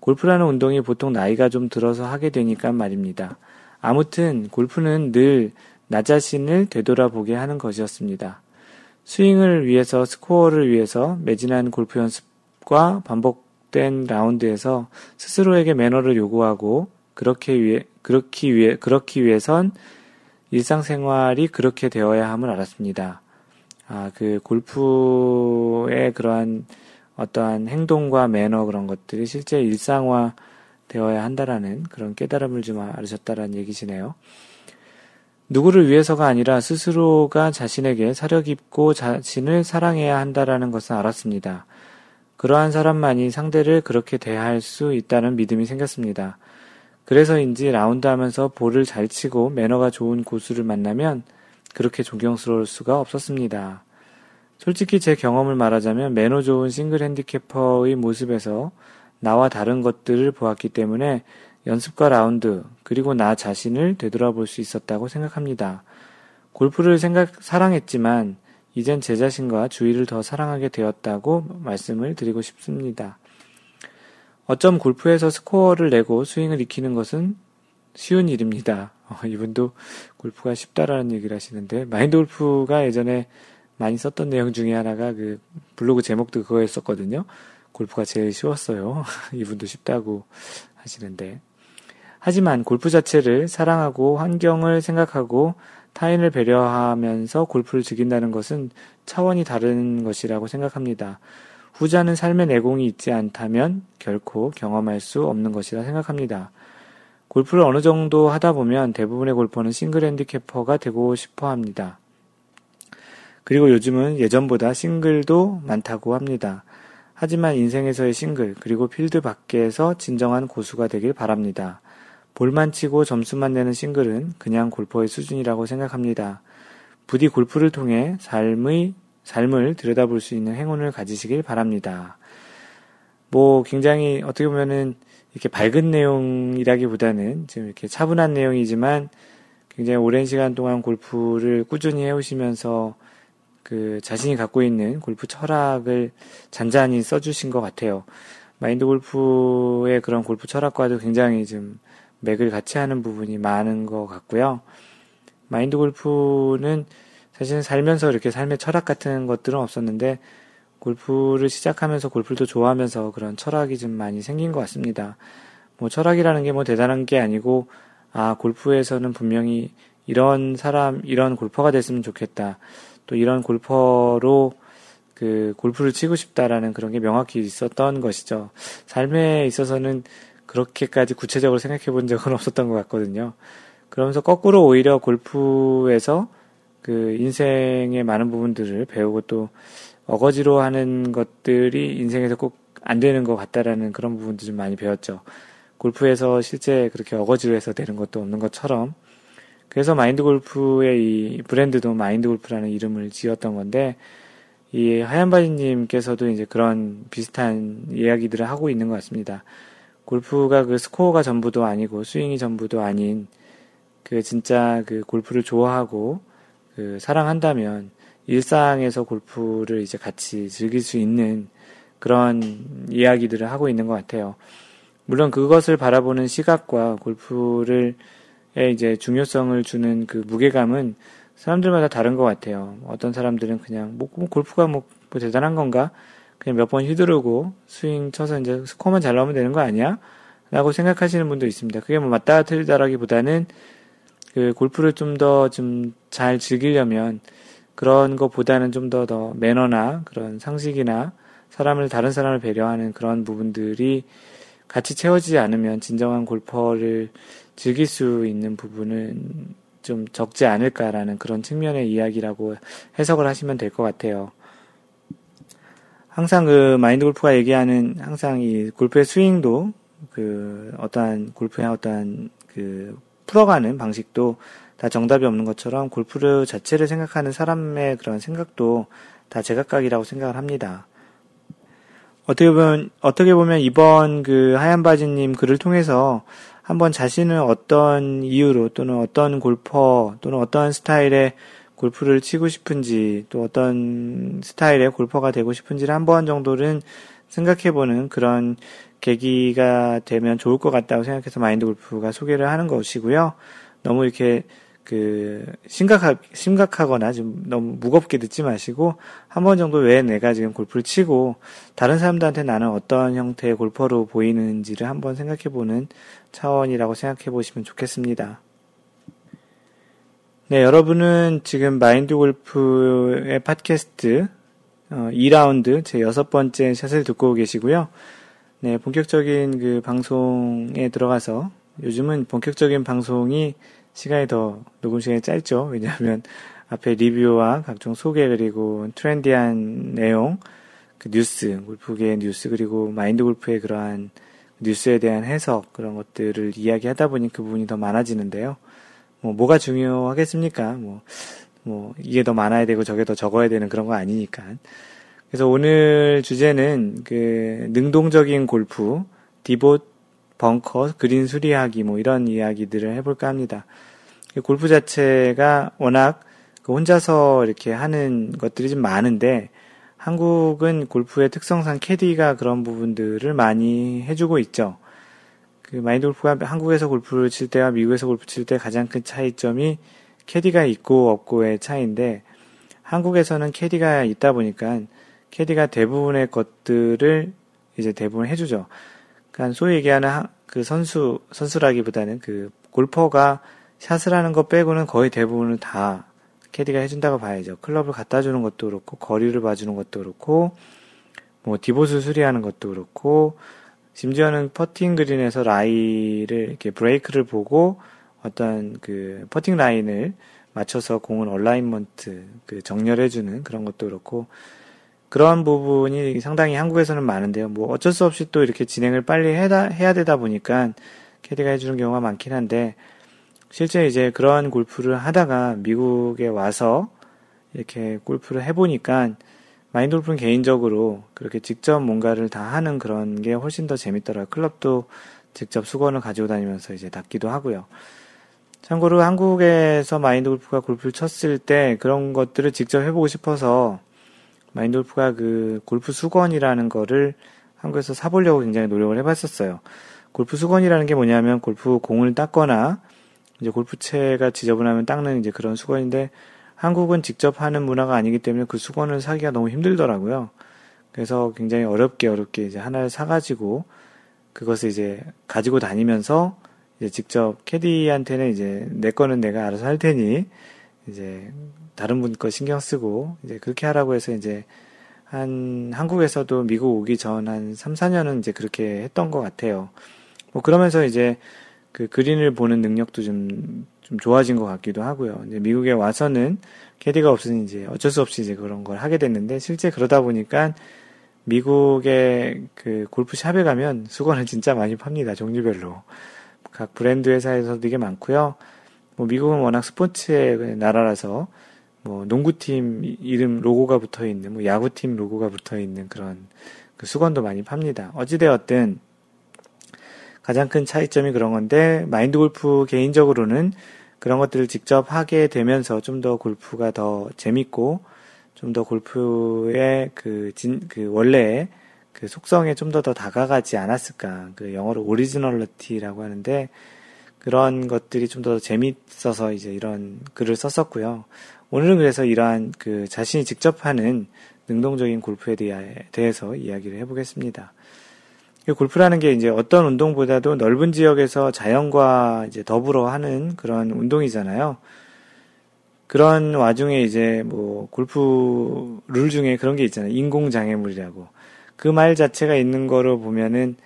골프라는 운동이 보통 나이가 좀 들어서 하게 되니까 말입니다. 아무튼 골프는 늘 나 자신을 되돌아보게 하는 것이었습니다. 스윙을 위해서 스코어를 위해서 매진한 골프 연습과 반복된 라운드에서 스스로에게 매너를 요구하고 그렇게 위해 그렇기 위해 그렇기 위해선 일상생활이 그렇게 되어야 함을 알았습니다. 아, 그 골프의 그러한 어떠한 행동과 매너 그런 것들이 실제 일상화 되어야 한다라는 그런 깨달음을 좀 알으셨다라는 얘기시네요. 누구를 위해서가 아니라 스스로가 자신에게 사려 깊고 자신을 사랑해야 한다라는 것을 알았습니다. 그러한 사람만이 상대를 그렇게 대할 수 있다는 믿음이 생겼습니다. 그래서인지 라운드 하면서 볼을 잘 치고 매너가 좋은 고수를 만나면 그렇게 존경스러울 수가 없었습니다. 솔직히 제 경험을 말하자면 매너 좋은 싱글 핸디캐퍼의 모습에서 나와 다른 것들을 보았기 때문에 연습과 라운드, 그리고 나 자신을 되돌아볼 수 있었다고 생각합니다. 골프를 생각, 사랑했지만, 이젠 제 자신과 주위를 더 사랑하게 되었다고 말씀을 드리고 싶습니다. 어쩜 골프에서 스코어를 내고 스윙을 익히는 것은 쉬운 일입니다. 어, 이분도 골프가 쉽다라는 얘기를 하시는데, 마인드 골프가 예전에 많이 썼던 내용 중에 하나가 그 블로그 제목도 그거였었거든요. 골프가 제일 쉬웠어요. *laughs* 이분도 쉽다고 하시는데. 하지만 골프 자체를 사랑하고 환경을 생각하고 타인을 배려하면서 골프를 즐긴다는 것은 차원이 다른 것이라고 생각합니다. 후자는 삶의 내공이 있지 않다면 결코 경험할 수 없는 것이라 생각합니다. 골프를 어느 정도 하다 보면 대부분의 골퍼는 싱글 핸디캐퍼가 되고 싶어 합니다. 그리고 요즘은 예전보다 싱글도 많다고 합니다. 하지만 인생에서의 싱글, 그리고 필드 밖에서 진정한 고수가 되길 바랍니다. 볼만 치고 점수만 내는 싱글은 그냥 골퍼의 수준이라고 생각합니다. 부디 골프를 통해 삶의, 삶을 들여다볼 수 있는 행운을 가지시길 바랍니다. 뭐, 굉장히 어떻게 보면은 이렇게 밝은 내용이라기보다는 지금 이렇게 차분한 내용이지만 굉장히 오랜 시간 동안 골프를 꾸준히 해오시면서 그 자신이 갖고 있는 골프 철학을 잔잔히 써주신 것 같아요. 마인드 골프의 그런 골프 철학과도 굉장히 좀 맥을 같이 하는 부분이 많은 것 같고요. 마인드 골프는 사실은 살면서 이렇게 삶의 철학 같은 것들은 없었는데 골프를 시작하면서 골프를 또 좋아하면서 그런 철학이 좀 많이 생긴 것 같습니다. 뭐 철학이라는 게 뭐 대단한 게 아니고 아 골프에서는 분명히 이런 사람 이런 골퍼가 됐으면 좋겠다. 또 이런 골퍼로 그 골프를 치고 싶다라는 그런 게 명확히 있었던 것이죠. 삶에 있어서는 그렇게까지 구체적으로 생각해 본 적은 *laughs* 없었던 것 같거든요. 그러면서 거꾸로 오히려 골프에서 그 인생의 많은 부분들을 배우고 또 어거지로 하는 것들이 인생에서 꼭 안 되는 것 같다라는 그런 부분도 좀 많이 배웠죠. 골프에서 실제 그렇게 어거지로 해서 되는 것도 없는 것처럼 그래서 마인드 골프의 이 브랜드도 마인드 골프라는 이름을 지었던 건데, 이 하얀바지님께서도 이제 그런 비슷한 이야기들을 하고 있는 것 같습니다. 골프가 그 스코어가 전부도 아니고 스윙이 전부도 아닌 그 진짜 그 골프를 좋아하고 그 사랑한다면 일상에서 골프를 이제 같이 즐길 수 있는 그런 이야기들을 하고 있는 것 같아요. 물론 그것을 바라보는 시각과 골프를 이제 중요성을 주는 그 무게감은 사람들마다 다른 것 같아요. 어떤 사람들은 그냥 뭐, 뭐 골프가 뭐, 뭐, 대단한 건가? 그냥 몇 번 휘두르고 스윙 쳐서 이제 스코어만 잘 나오면 되는 거 아니야? 라고 생각하시는 분도 있습니다. 그게 뭐 맞다 틀리다라기보다는 그 골프를 좀 더 좀 잘 즐기려면 그런 것보다는 좀 더더 매너나 그런 상식이나 사람을 다른 사람을 배려하는 그런 부분들이 같이 채워지지 않으면 진정한 골퍼를 즐길 수 있는 부분은 좀 적지 않을까라는 그런 측면의 이야기라고 해석을 하시면 될 것 같아요. 항상 그 마인드 골프가 얘기하는 항상 이 골프의 스윙도 그 어떠한 골프의 어떠한 그 풀어가는 방식도 다 정답이 없는 것처럼 골프 자체를 생각하는 사람의 그런 생각도 다 제각각이라고 생각을 합니다. 어떻게 보면, 어떻게 보면 이번 그 하얀 바지님 글을 통해서 한번 자신은 어떤 이유로 또는 어떤 골퍼 또는 어떤 스타일의 골프를 치고 싶은지 또 어떤 스타일의 골퍼가 되고 싶은지를 한 번 정도는 생각해보는 그런 계기가 되면 좋을 것 같다고 생각해서 마인드 골프가 소개를 하는 것이고요. 너무 이렇게 그 심각하 심각하거나 좀 너무 무겁게 듣지 마시고 한 번 정도 왜 내가 지금 골프를 치고 다른 사람들한테 나는 어떤 형태의 골퍼로 보이는지를 한번 생각해 보는 차원이라고 생각해 보시면 좋겠습니다. 네, 여러분은 지금 마인드 골프의 팟캐스트 어, 2라운드 제 여섯 번째 샷을 듣고 계시고요. 네, 본격적인 그 방송에 들어가서 요즘은 본격적인 방송이 시간이 더 녹음 시간이 짧죠. 왜냐하면 앞에 리뷰와 각종 소개 그리고 트렌디한 내용, 그 뉴스, 골프계의 뉴스 그리고 마인드 골프의 그러한 뉴스에 대한 해석 그런 것들을 이야기하다 보니 그 부분이 더 많아지는데요. 뭐 뭐가 중요하겠습니까? 뭐, 뭐 이게 더 많아야 되고 저게 더 적어야 되는 그런 거 아니니까. 그래서 오늘 주제는 그 능동적인 골프, 디봇 벙커, 그린 수리하기 뭐 이런 이야기들을 해볼까 합니다. 골프 자체가 워낙 그 혼자서 이렇게 하는 것들이 좀 많은데 한국은 골프의 특성상 캐디가 그런 부분들을 많이 해주고 있죠. 그 마인드 골프가 한국에서 골프를 칠 때와 미국에서 골프 칠 때 가장 큰 차이점이 캐디가 있고 없고의 차이인데 한국에서는 캐디가 있다 보니까 캐디가 대부분의 것들을 이제 대부분 해주죠. 그러니까 소위 얘기하는 그 선수 선수라기보다는 그 골퍼가 샷을 하는 것 빼고는 거의 대부분을 다 캐디가 해준다고 봐야죠. 클럽을 갖다 주는 것도 그렇고, 거리를 봐주는 것도 그렇고, 뭐, divot을 수리하는 것도 그렇고, 심지어는 퍼팅 그린에서 라이를, 이렇게 브레이크를 보고, 어떤 그 퍼팅 라인을 맞춰서 공을 alignment, 그 정렬해주는 그런 것도 그렇고, 그런 부분이 상당히 한국에서는 많은데요. 뭐 어쩔 수 없이 또 이렇게 진행을 빨리 해다, 해야 되다 보니까 캐디가 해주는 경우가 많긴 한데, 실제 이제 그러한 골프를 하다가 미국에 와서 이렇게 골프를 해보니까 마인드 골프는 개인적으로 그렇게 직접 뭔가를 다 하는 그런 게 훨씬 더 재밌더라고요. 클럽도 직접 수건을 가지고 다니면서 이제 닦기도 하고요. 참고로 한국에서 마인드 골프가 골프를 쳤을 때 그런 것들을 직접 해보고 싶어서 마인드 골프가 그 골프 수건이라는 거를 한국에서 사보려고 굉장히 노력을 해봤었어요. 골프 수건이라는 게 뭐냐면 골프 공을 닦거나 이제 골프채가 지저분하면 닦는 이제 그런 수건인데 한국은 직접 하는 문화가 아니기 때문에 그 수건을 사기가 너무 힘들더라고요. 그래서 굉장히 어렵게 어렵게 이제 하나를 사가지고 그것을 이제 가지고 다니면서 이제 직접 캐디한테는 이제 내 거는 내가 알아서 할 테니 이제 다른 분 거 신경 쓰고 이제 그렇게 하라고 해서 이제 한 한국에서도 미국 오기 전 한 3, 4년은 이제 그렇게 했던 것 같아요. 뭐 그러면서 이제 그 그린을 보는 능력도 좀, 좀 좋아진 것 같기도 하고요. 이제 미국에 와서는 캐디가 없으니 이제 어쩔 수 없이 이제 그런 걸 하게 됐는데 실제 그러다 보니까 미국의 그 골프샵에 가면 수건을 *laughs* 진짜 많이 팝니다. 종류별로. 각 브랜드 회사에서도 되게 많고요. 뭐 미국은 워낙 스포츠의 나라라서 뭐 농구팀 이름 로고가 붙어 있는 뭐 야구팀 로고가 붙어 있는 그런 그 수건도 많이 팝니다. 어찌되었든 가장 큰 차이점이 그런 건데 마인드 골프 개인적으로는 그런 것들을 직접 하게 되면서 좀 더 골프가 더 재밌고 좀 더 골프의 그 진, 그 원래의 그 속성에 좀 더 더 다가가지 않았을까. 그 영어로 originality라고 하는데 그런 것들이 좀 더 재밌어서 이제 이런 글을 썼었고요. 오늘은 그래서 이러한 그 자신이 직접 하는 능동적인 골프에 대해서 이야기를 해보겠습니다. 골프라는 게 이제 어떤 운동보다도 넓은 지역에서 자연과 이제 더불어 하는 그런 운동이잖아요. 그런 와중에 이제 뭐 골프 룰 중에 그런 게 있잖아요. 인공장애물이라고. 그 말 자체가 있는 거로 보면은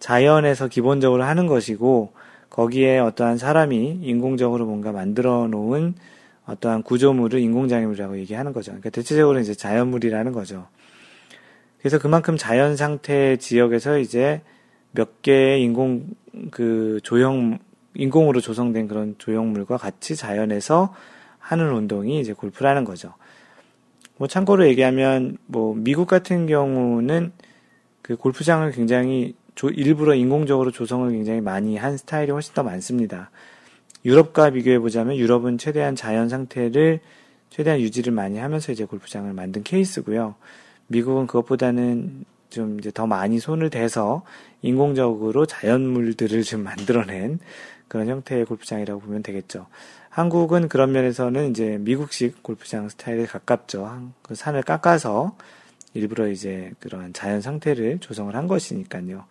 자연에서 기본적으로 하는 것이고 거기에 어떠한 사람이 인공적으로 뭔가 만들어 놓은 어떠한 구조물을 인공장애물이라고 얘기하는 거죠. 그러니까 대체적으로 이제 자연물이라는 거죠. 그래서 그만큼 자연 상태 지역에서 이제 몇 개의 인공 그 조형 인공으로 조성된 그런 조형물과 같이 자연에서 하는 운동이 이제 골프라는 거죠. 뭐 참고로 얘기하면 뭐 미국 같은 경우는 그 골프장을 굉장히 조, 일부러 인공적으로 조성을 굉장히 많이 한 스타일이 훨씬 더 많습니다. 유럽과 비교해 보자면 유럽은 최대한 자연 상태를 최대한 유지를 많이 하면서 이제 골프장을 만든 케이스고요. 미국은 그것보다는 좀 이제 더 많이 손을 대서 인공적으로 자연물들을 좀 만들어낸 그런 형태의 골프장이라고 보면 되겠죠. 한국은 그런 면에서는 이제 미국식 골프장 스타일에 가깝죠. 그 산을 깎아서 일부러 이제 그런 자연 상태를 조성을 한 것이니까요.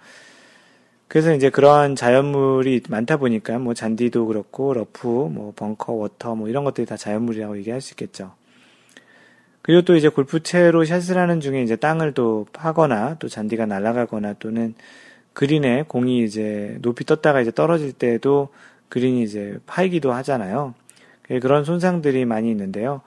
그래서 이제 그런 자연물이 많다 보니까 뭐 잔디도 그렇고 러프, 뭐 벙커, water 뭐 이런 것들이 다 자연물이라고 얘기할 수 있겠죠. 그리고 또 이제 골프채로 샷을 하는 중에 이제 땅을 또 파거나 또 잔디가 날아가거나 또는 그린에 공이 이제 높이 떴다가 이제 떨어질 때도 그린이 이제 파이기도 하잖아요. 그런 손상들이 많이 있는데요.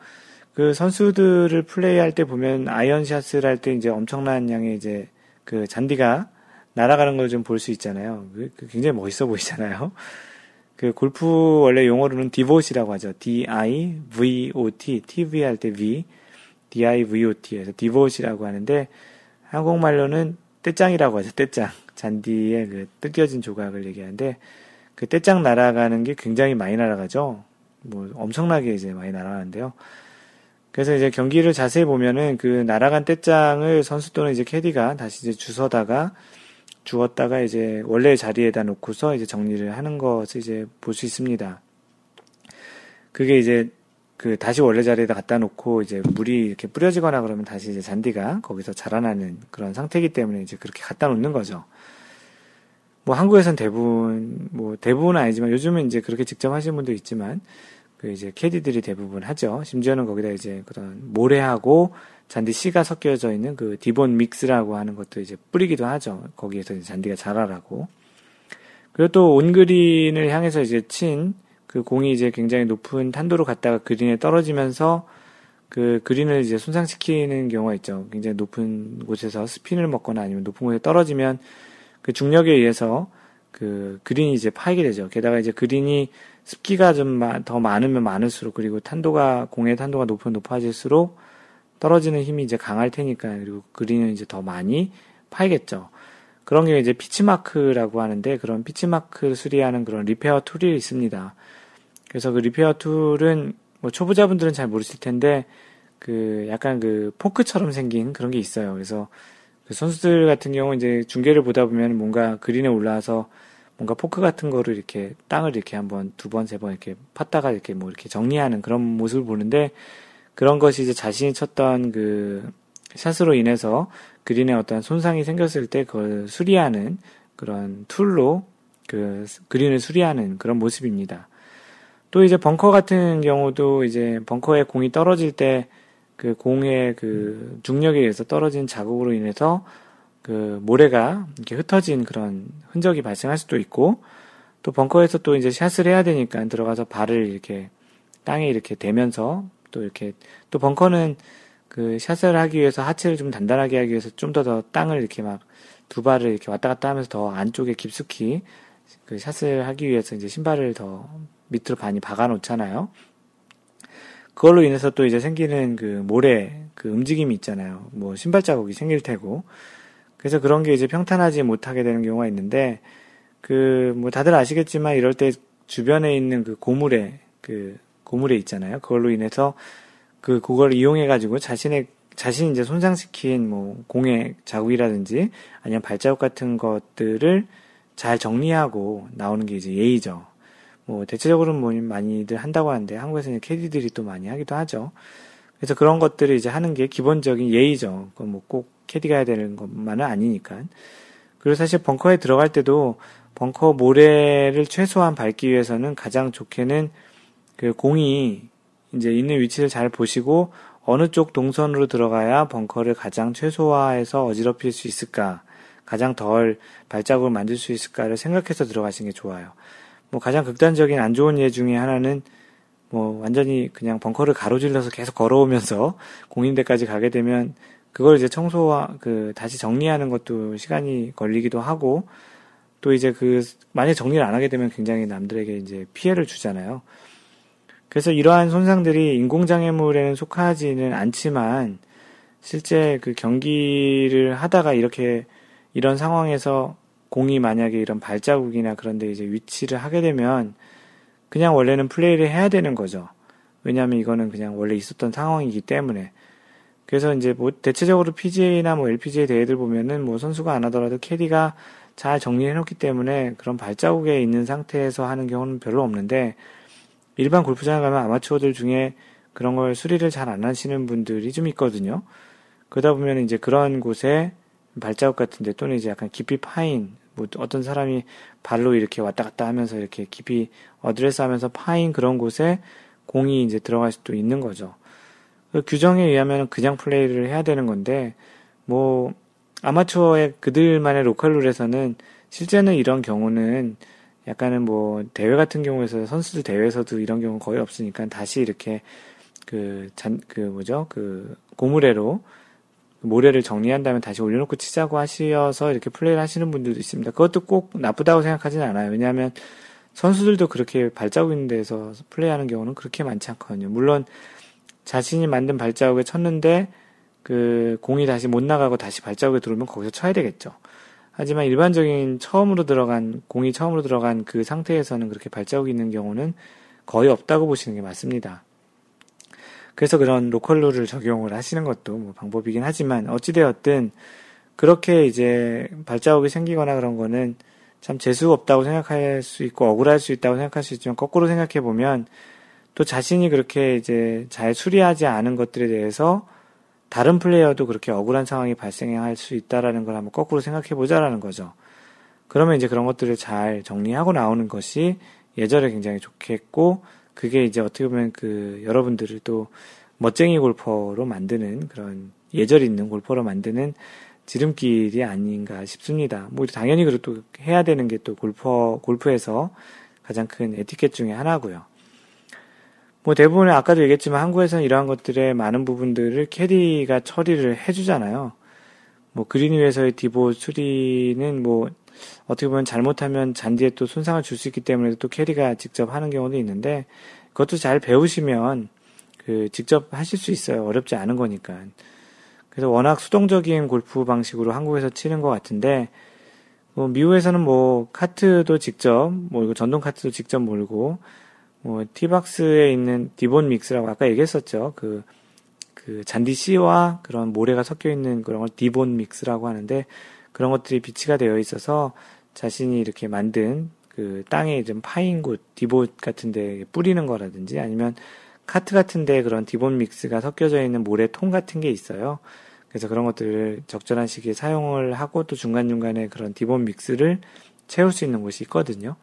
그 선수들을 플레이할 때 보면 아이언샷을 할 때 이제 엄청난 양의 이제 그 잔디가 날아가는 걸 좀 볼 수 있잖아요. 그, 그 굉장히 멋있어 보이잖아요. *laughs* 그 골프 원래 용어로는 디봇이라고 하죠. D-I-V-O-T, TV 할 때 V, D-I-V-O-T에서 디봇이라고 하는데 한국말로는 떼짱이라고 하죠. 떼짱. 잔디의 그 뜯겨진 조각을 얘기하는데 그 떼짱 날아가는 게 굉장히 많이 날아가죠. 뭐 엄청나게 이제 많이 날아가는데요. 그래서 이제 경기를 자세히 보면은 그 날아간 떼짱을 선수 또는 이제 캐디가 다시 이제 주워다가 주었다가 이제 원래 자리에다 놓고서 이제 정리를 하는 것을 이제 볼 수 있습니다. 그게 이제 그 다시 원래 자리에다 갖다 놓고 이제 물이 이렇게 뿌려지거나 그러면 다시 이제 잔디가 거기서 자라나는 그런 상태이기 때문에 이제 그렇게 갖다 놓는 거죠. 뭐 한국에선 대부분 뭐 대부분은 아니지만 요즘은 이제 그렇게 직접 하시는 분도 있지만 그 이제 캐디들이 대부분 하죠. 심지어는 거기다 이제 그런 모래하고 잔디 씨가 섞여져 있는 그 디본 믹스라고 하는 것도 이제 뿌리기도 하죠. 거기에서 잔디가 자라라고. 그리고 또 온그린을 향해서 이제 친 그 공이 이제 굉장히 높은 탄도로 갔다가 그린에 떨어지면서 그 그린을 이제 손상시키는 경우가 있죠. 굉장히 높은 곳에서 스핀을 먹거나 아니면 높은 곳에 떨어지면 그 중력에 의해서 그 그린이 이제 파이게 되죠. 게다가 이제 그린이 습기가 좀 더 많으면 많을수록 그리고 탄도가 공의 탄도가 높으면 높아질수록 떨어지는 힘이 이제 강할 테니까 그리고 그린은 이제 더 많이 파이겠죠. 그런 게 이제 pitch mark라고 하는데 그런 pitch mark 수리하는 그런 repair tool이 있습니다. 그래서 그 repair tool은 뭐 초보자분들은 잘 모르실 텐데 그 약간 그 포크처럼 생긴 그런 게 있어요. 그래서 그 선수들 같은 경우 이제 중계를 보다 보면 뭔가 그린에 올라와서 뭔가 포크 같은 거를 이렇게 땅을 이렇게 한번 두 번, 세 번 이렇게 팠다가 이렇게 뭐 이렇게 정리하는 그런 모습을 보는데 그런 것이 이제 자신이 쳤던 그 샷으로 인해서 그린에 어떤 손상이 생겼을 때 그걸 수리하는 그런 tool로 그 그린을 수리하는 그런 모습입니다. 또 이제 벙커 같은 경우도 이제 벙커에 공이 떨어질 때 그 공의 그 중력에 의해서 떨어진 자국으로 인해서 그 모래가 이렇게 흩어진 그런 흔적이 발생할 수도 있고 또 벙커에서 또 이제 샷을 해야 되니까 들어가서 발을 이렇게 땅에 이렇게 대면서 또 이렇게 또 벙커는 그 샷을 하기 위해서 하체를 좀 단단하게 하기 위해서 좀 더 더 땅을 이렇게 막 두 발을 이렇게 왔다 갔다 하면서 더 안쪽에 깊숙이 그 샷을 하기 위해서 이제 신발을 더 밑으로 많이 박아 놓잖아요. 그걸로 인해서 또 이제 생기는 그 모래 그 움직임이 있잖아요. 뭐 신발 자국이 생길 테고. 그래서 그런 게 이제 평탄하지 못하게 되는 경우가 있는데 그 뭐 다들 아시겠지만 이럴 때 주변에 있는 그 고물에 그 고물에 있잖아요. 그걸로 인해서 그 그걸 이용해 가지고 자신의 자신이 이제 손상시킨 뭐 공의 자국이라든지 아니면 발자국 같은 것들을 잘 정리하고 나오는 게 이제 예의죠. 뭐 대체적으로는 뭐 많이들 한다고 하는데 한국에서는 캐디들이 또 많이 하기도 하죠. 그래서 그런 것들을 이제 하는 게 기본적인 예의죠. 뭐꼭 캐디가 해야 되는 것만은 아니니까. 그리고 사실 벙커에 들어갈 때도 벙커 모래를 최소한 밟기 위해서는 가장 좋게는 그 공이 이제 있는 위치를 잘 보시고 어느 쪽 동선으로 들어가야 벙커를 가장 최소화해서 어지럽힐 수 있을까, 가장 덜 발자국을 만들 수 있을까를 생각해서 들어가시는 게 좋아요. 뭐 가장 극단적인 안 좋은 예 중에 하나는 뭐 완전히 그냥 벙커를 가로질러서 계속 걸어오면서 *laughs* 공인대까지 가게 되면 그걸 이제 청소와 그 다시 정리하는 것도 시간이 걸리기도 하고 또 이제 그 만약 정리를 안 하게 되면 굉장히 남들에게 이제 피해를 주잖아요. 그래서 이러한 손상들이 인공장애물에는 속하지는 않지만 실제 그 경기를 하다가 이렇게 이런 상황에서 공이 만약에 이런 발자국이나 그런데 이제 위치를 하게 되면 그냥 원래는 플레이를 해야 되는 거죠. 왜냐하면 이거는 그냥 원래 있었던 상황이기 때문에. 그래서 이제 뭐 대체적으로 PGA나 뭐 LPGA 대회들 보면은 뭐 선수가 안 하더라도 캐디가 잘 정리해 놓기 때문에 그런 발자국에 있는 상태에서 하는 경우는 별로 없는데 일반 골프장에 가면 아마추어들 중에 그런 걸 수리를 잘 안 하시는 분들이 좀 있거든요. 그러다 보면 이제 그런 곳에 발자국 같은데 또는 이제 약간 깊이 파인 뭐 어떤 사람이 발로 이렇게 왔다 갔다 하면서 이렇게 깊이 어드레스 하면서 파인 그런 곳에 공이 이제 들어갈 수도 있는 거죠. 그 규정에 의하면 그냥 플레이를 해야 되는 건데 뭐 아마추어의 그들만의 로컬 룰에서는 실제는 이런 경우는 약간은 뭐 대회 같은 경우에서 선수들 대회에서도 이런 경우 거의 없으니까 다시 이렇게 그 잔 그 뭐죠 그 고무래로 모래를 정리한 다음에 다시 올려놓고 치자고 하셔서 이렇게 플레이를 하시는 분들도 있습니다. 그것도 꼭 나쁘다고 생각하지는 않아요. 왜냐하면 선수들도 그렇게 발자국 있는 데서 플레이하는 경우는 그렇게 많지 않거든요. 물론 자신이 만든 발자국에 쳤는데 그 공이 다시 못 나가고 다시 발자국에 들어오면 거기서 쳐야 되겠죠. 하지만 일반적인 처음으로 들어간 공이 처음으로 들어간 그 상태에서는 그렇게 발자국이 있는 경우는 거의 없다고 보시는 게 맞습니다. 그래서 그런 로컬 룰을 적용을 하시는 것도 뭐 방법이긴 하지만 어찌되었든 그렇게 이제 발자국이 생기거나 그런 거는 참 재수 없다고 생각할 수 있고 억울할 수 있다고 생각할 수 있지만 거꾸로 생각해 보면 또 자신이 그렇게 이제 잘 수리하지 않은 것들에 대해서 다른 플레이어도 그렇게 억울한 상황이 발생할 수 있다라는 걸 한번 거꾸로 생각해 보자라는 거죠. 그러면 이제 그런 것들을 잘 정리하고 나오는 것이 예절에 굉장히 좋겠고 그게 이제 어떻게 보면 그 여러분들을 또 멋쟁이 골퍼로 만드는 그런 예절 있는 골퍼로 만드는 지름길이 아닌가 싶습니다. 뭐 당연히 그리고 또 해야 되는 게 또 골퍼 골프에서 가장 큰 에티켓 중에 하나고요. 뭐 대부분의 아까도 얘기했지만 한국에서는 이러한 것들의 많은 부분들을 캐디가 처리를 해주잖아요. 뭐 그린 위에서의 디보 수리는 뭐 어떻게 보면 잘못하면 잔디에 또 손상을 줄 수 있기 때문에 또 캐디가 직접 하는 경우도 있는데 그것도 잘 배우시면 그 직접 하실 수 있어요. 어렵지 않은 거니까. 그래서 워낙 수동적인 골프 방식으로 한국에서 치는 것 같은데 뭐 미국에서는 뭐 카트도 직접 뭐 이거 전동 카트도 직접 몰고 뭐 티박스에 있는 디본 믹스라고 아까 얘기했었죠. 그, 그 잔디 씨와 그런 모래가 섞여 있는 그런 걸 divot mix라고 하는데 그런 것들이 비치가 되어 있어서 자신이 이렇게 만든 그 땅에 좀 파인 곳, divot 같은 데 뿌리는 거라든지 아니면 카트 같은 데 그런 divot mix가 섞여져 있는 모래통 같은 게 있어요. 그래서 그런 것들을 적절한 시기에 사용을 하고 또 중간중간에 그런 divot mix를 채울 수 있는 곳이 있거든요.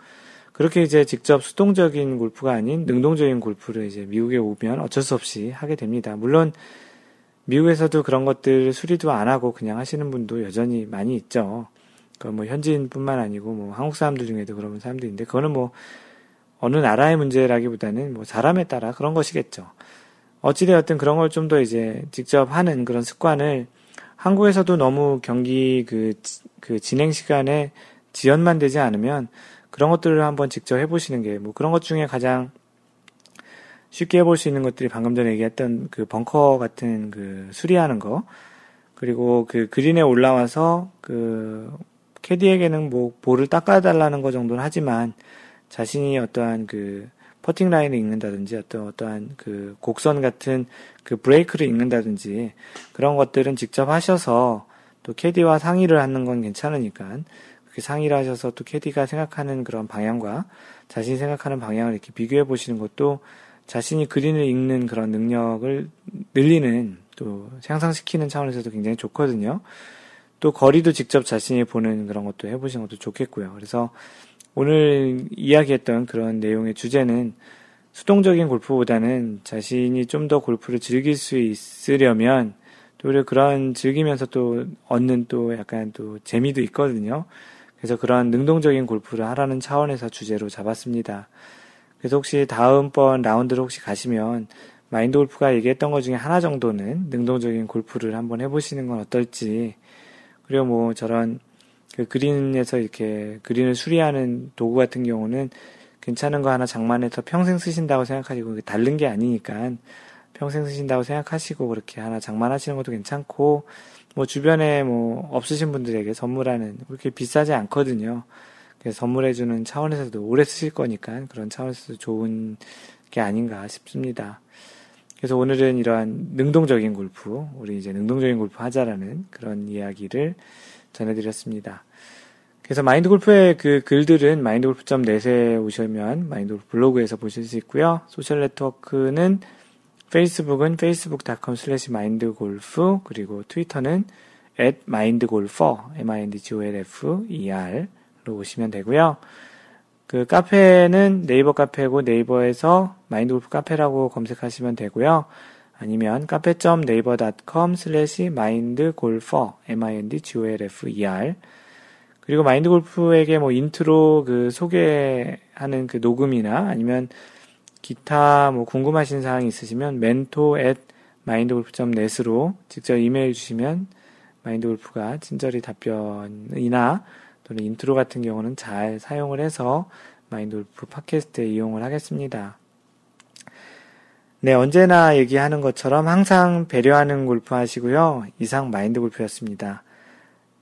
그렇게 이제 직접 수동적인 골프가 아닌 능동적인 골프를 이제 미국에 오면 어쩔 수 없이 하게 됩니다. 물론 미국에서도 그런 것들 수리도 안 하고 그냥 하시는 분도 여전히 많이 있죠. 그뭐 현지인뿐만 아니고 뭐 한국 사람들 중에도 그런 사람도 있는데 그거는 뭐 어느 나라의 문제라기보다는 뭐 사람에 따라 그런 것이겠죠. 어찌되었든 그런 걸 좀 더 이제 직접 하는 그런 습관을 한국에서도 너무 경기 그, 그 진행 시간에 지연만 되지 않으면 그런 것들을 한번 직접 해보시는 게 뭐 그런 것 중에 가장 쉽게 해볼 수 있는 것들이 방금 전에 얘기했던 그 벙커 같은 그 수리하는 거. 그리고 그 그린에 올라와서 그 캐디에게는 뭐 볼을 닦아달라는 거 정도는 하지만 자신이 어떠한 그 퍼팅 라인을 읽는다든지 어떤 어떠한 그 곡선 같은 그 브레이크를 읽는다든지 그런 것들은 직접 하셔서 또 캐디와 상의를 하는 건 괜찮으니까 그렇게 상의를 하셔서 또 캐디가 생각하는 그런 방향과 자신이 생각하는 방향을 이렇게 비교해 보시는 것도 자신이 그린을 읽는 그런 능력을 늘리는 또 향상시키는 차원에서도 굉장히 좋거든요. 또 거리도 직접 자신이 보는 그런 것도 해보시는 것도 좋겠고요. 그래서 오늘 이야기했던 그런 내용의 주제는 수동적인 골프보다는 자신이 좀 더 골프를 즐길 수 있으려면 또 오히려 그런 즐기면서 또 얻는 또 약간 또 재미도 있거든요. 그래서 그런 능동적인 골프를 하라는 차원에서 주제로 잡았습니다. 그래서 혹시 다음번 라운드를 혹시 가시면 마인드 골프가 얘기했던 것 중에 하나 정도는 능동적인 골프를 한번 해보시는 건 어떨지 그리고 뭐 저런 그 그린에서 이렇게 그린을 수리하는 도구 같은 경우는 괜찮은 거 하나 장만해서 평생 쓰신다고 생각하시고 다른 게 아니니까 평생 쓰신다고 생각하시고 그렇게 하나 장만하시는 것도 괜찮고 뭐 주변에 뭐 없으신 분들에게 선물하는 그렇게 비싸지 않거든요. 그래서 선물해주는 차원에서도 오래 쓰실 거니까 그런 차원에서도 좋은 게 아닌가 싶습니다. 그래서 오늘은 이러한 능동적인 골프, 우리 이제 능동적인 골프 하자라는 그런 이야기를 전해드렸습니다. 그래서 마인드 골프의 그 글들은 mindgolf.net에 오시면 마인드 골프 블로그에서 보실 수 있고요. 소셜 네트워크는 페이스북은 facebook.com slash mindgolf 그리고 트위터는 at mindgolfer m-i-n-d-g-o-l-f-e-r로 오시면 되고요. 그 카페는 네이버 카페고 네이버에서 마인드골프 카페라고 검색하시면 되고요. 아니면 cafe.naver.com slash mindgolfer m-i-n-d-g-o-l-f-e-r 그리고 마인드골프에게 뭐 인트로 그 소개하는 그 녹음이나 아니면 기타 뭐 궁금하신 사항이 있으시면 mentor at mindgolf.net으로 직접 이메일 주시면 마인드골프가 친절히 답변이나 또는 인트로 같은 경우는 잘 사용을 해서 마인드골프 팟캐스트에 이용을 하겠습니다. 네, 언제나 얘기하는 것처럼 항상 배려하는 골프 하시고요. 이상 마인드 골프였습니다.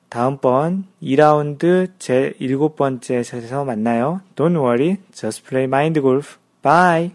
다음번 2라운드 제 7번째 샷에서 만나요. Don't worry, just play mind golf. Bye!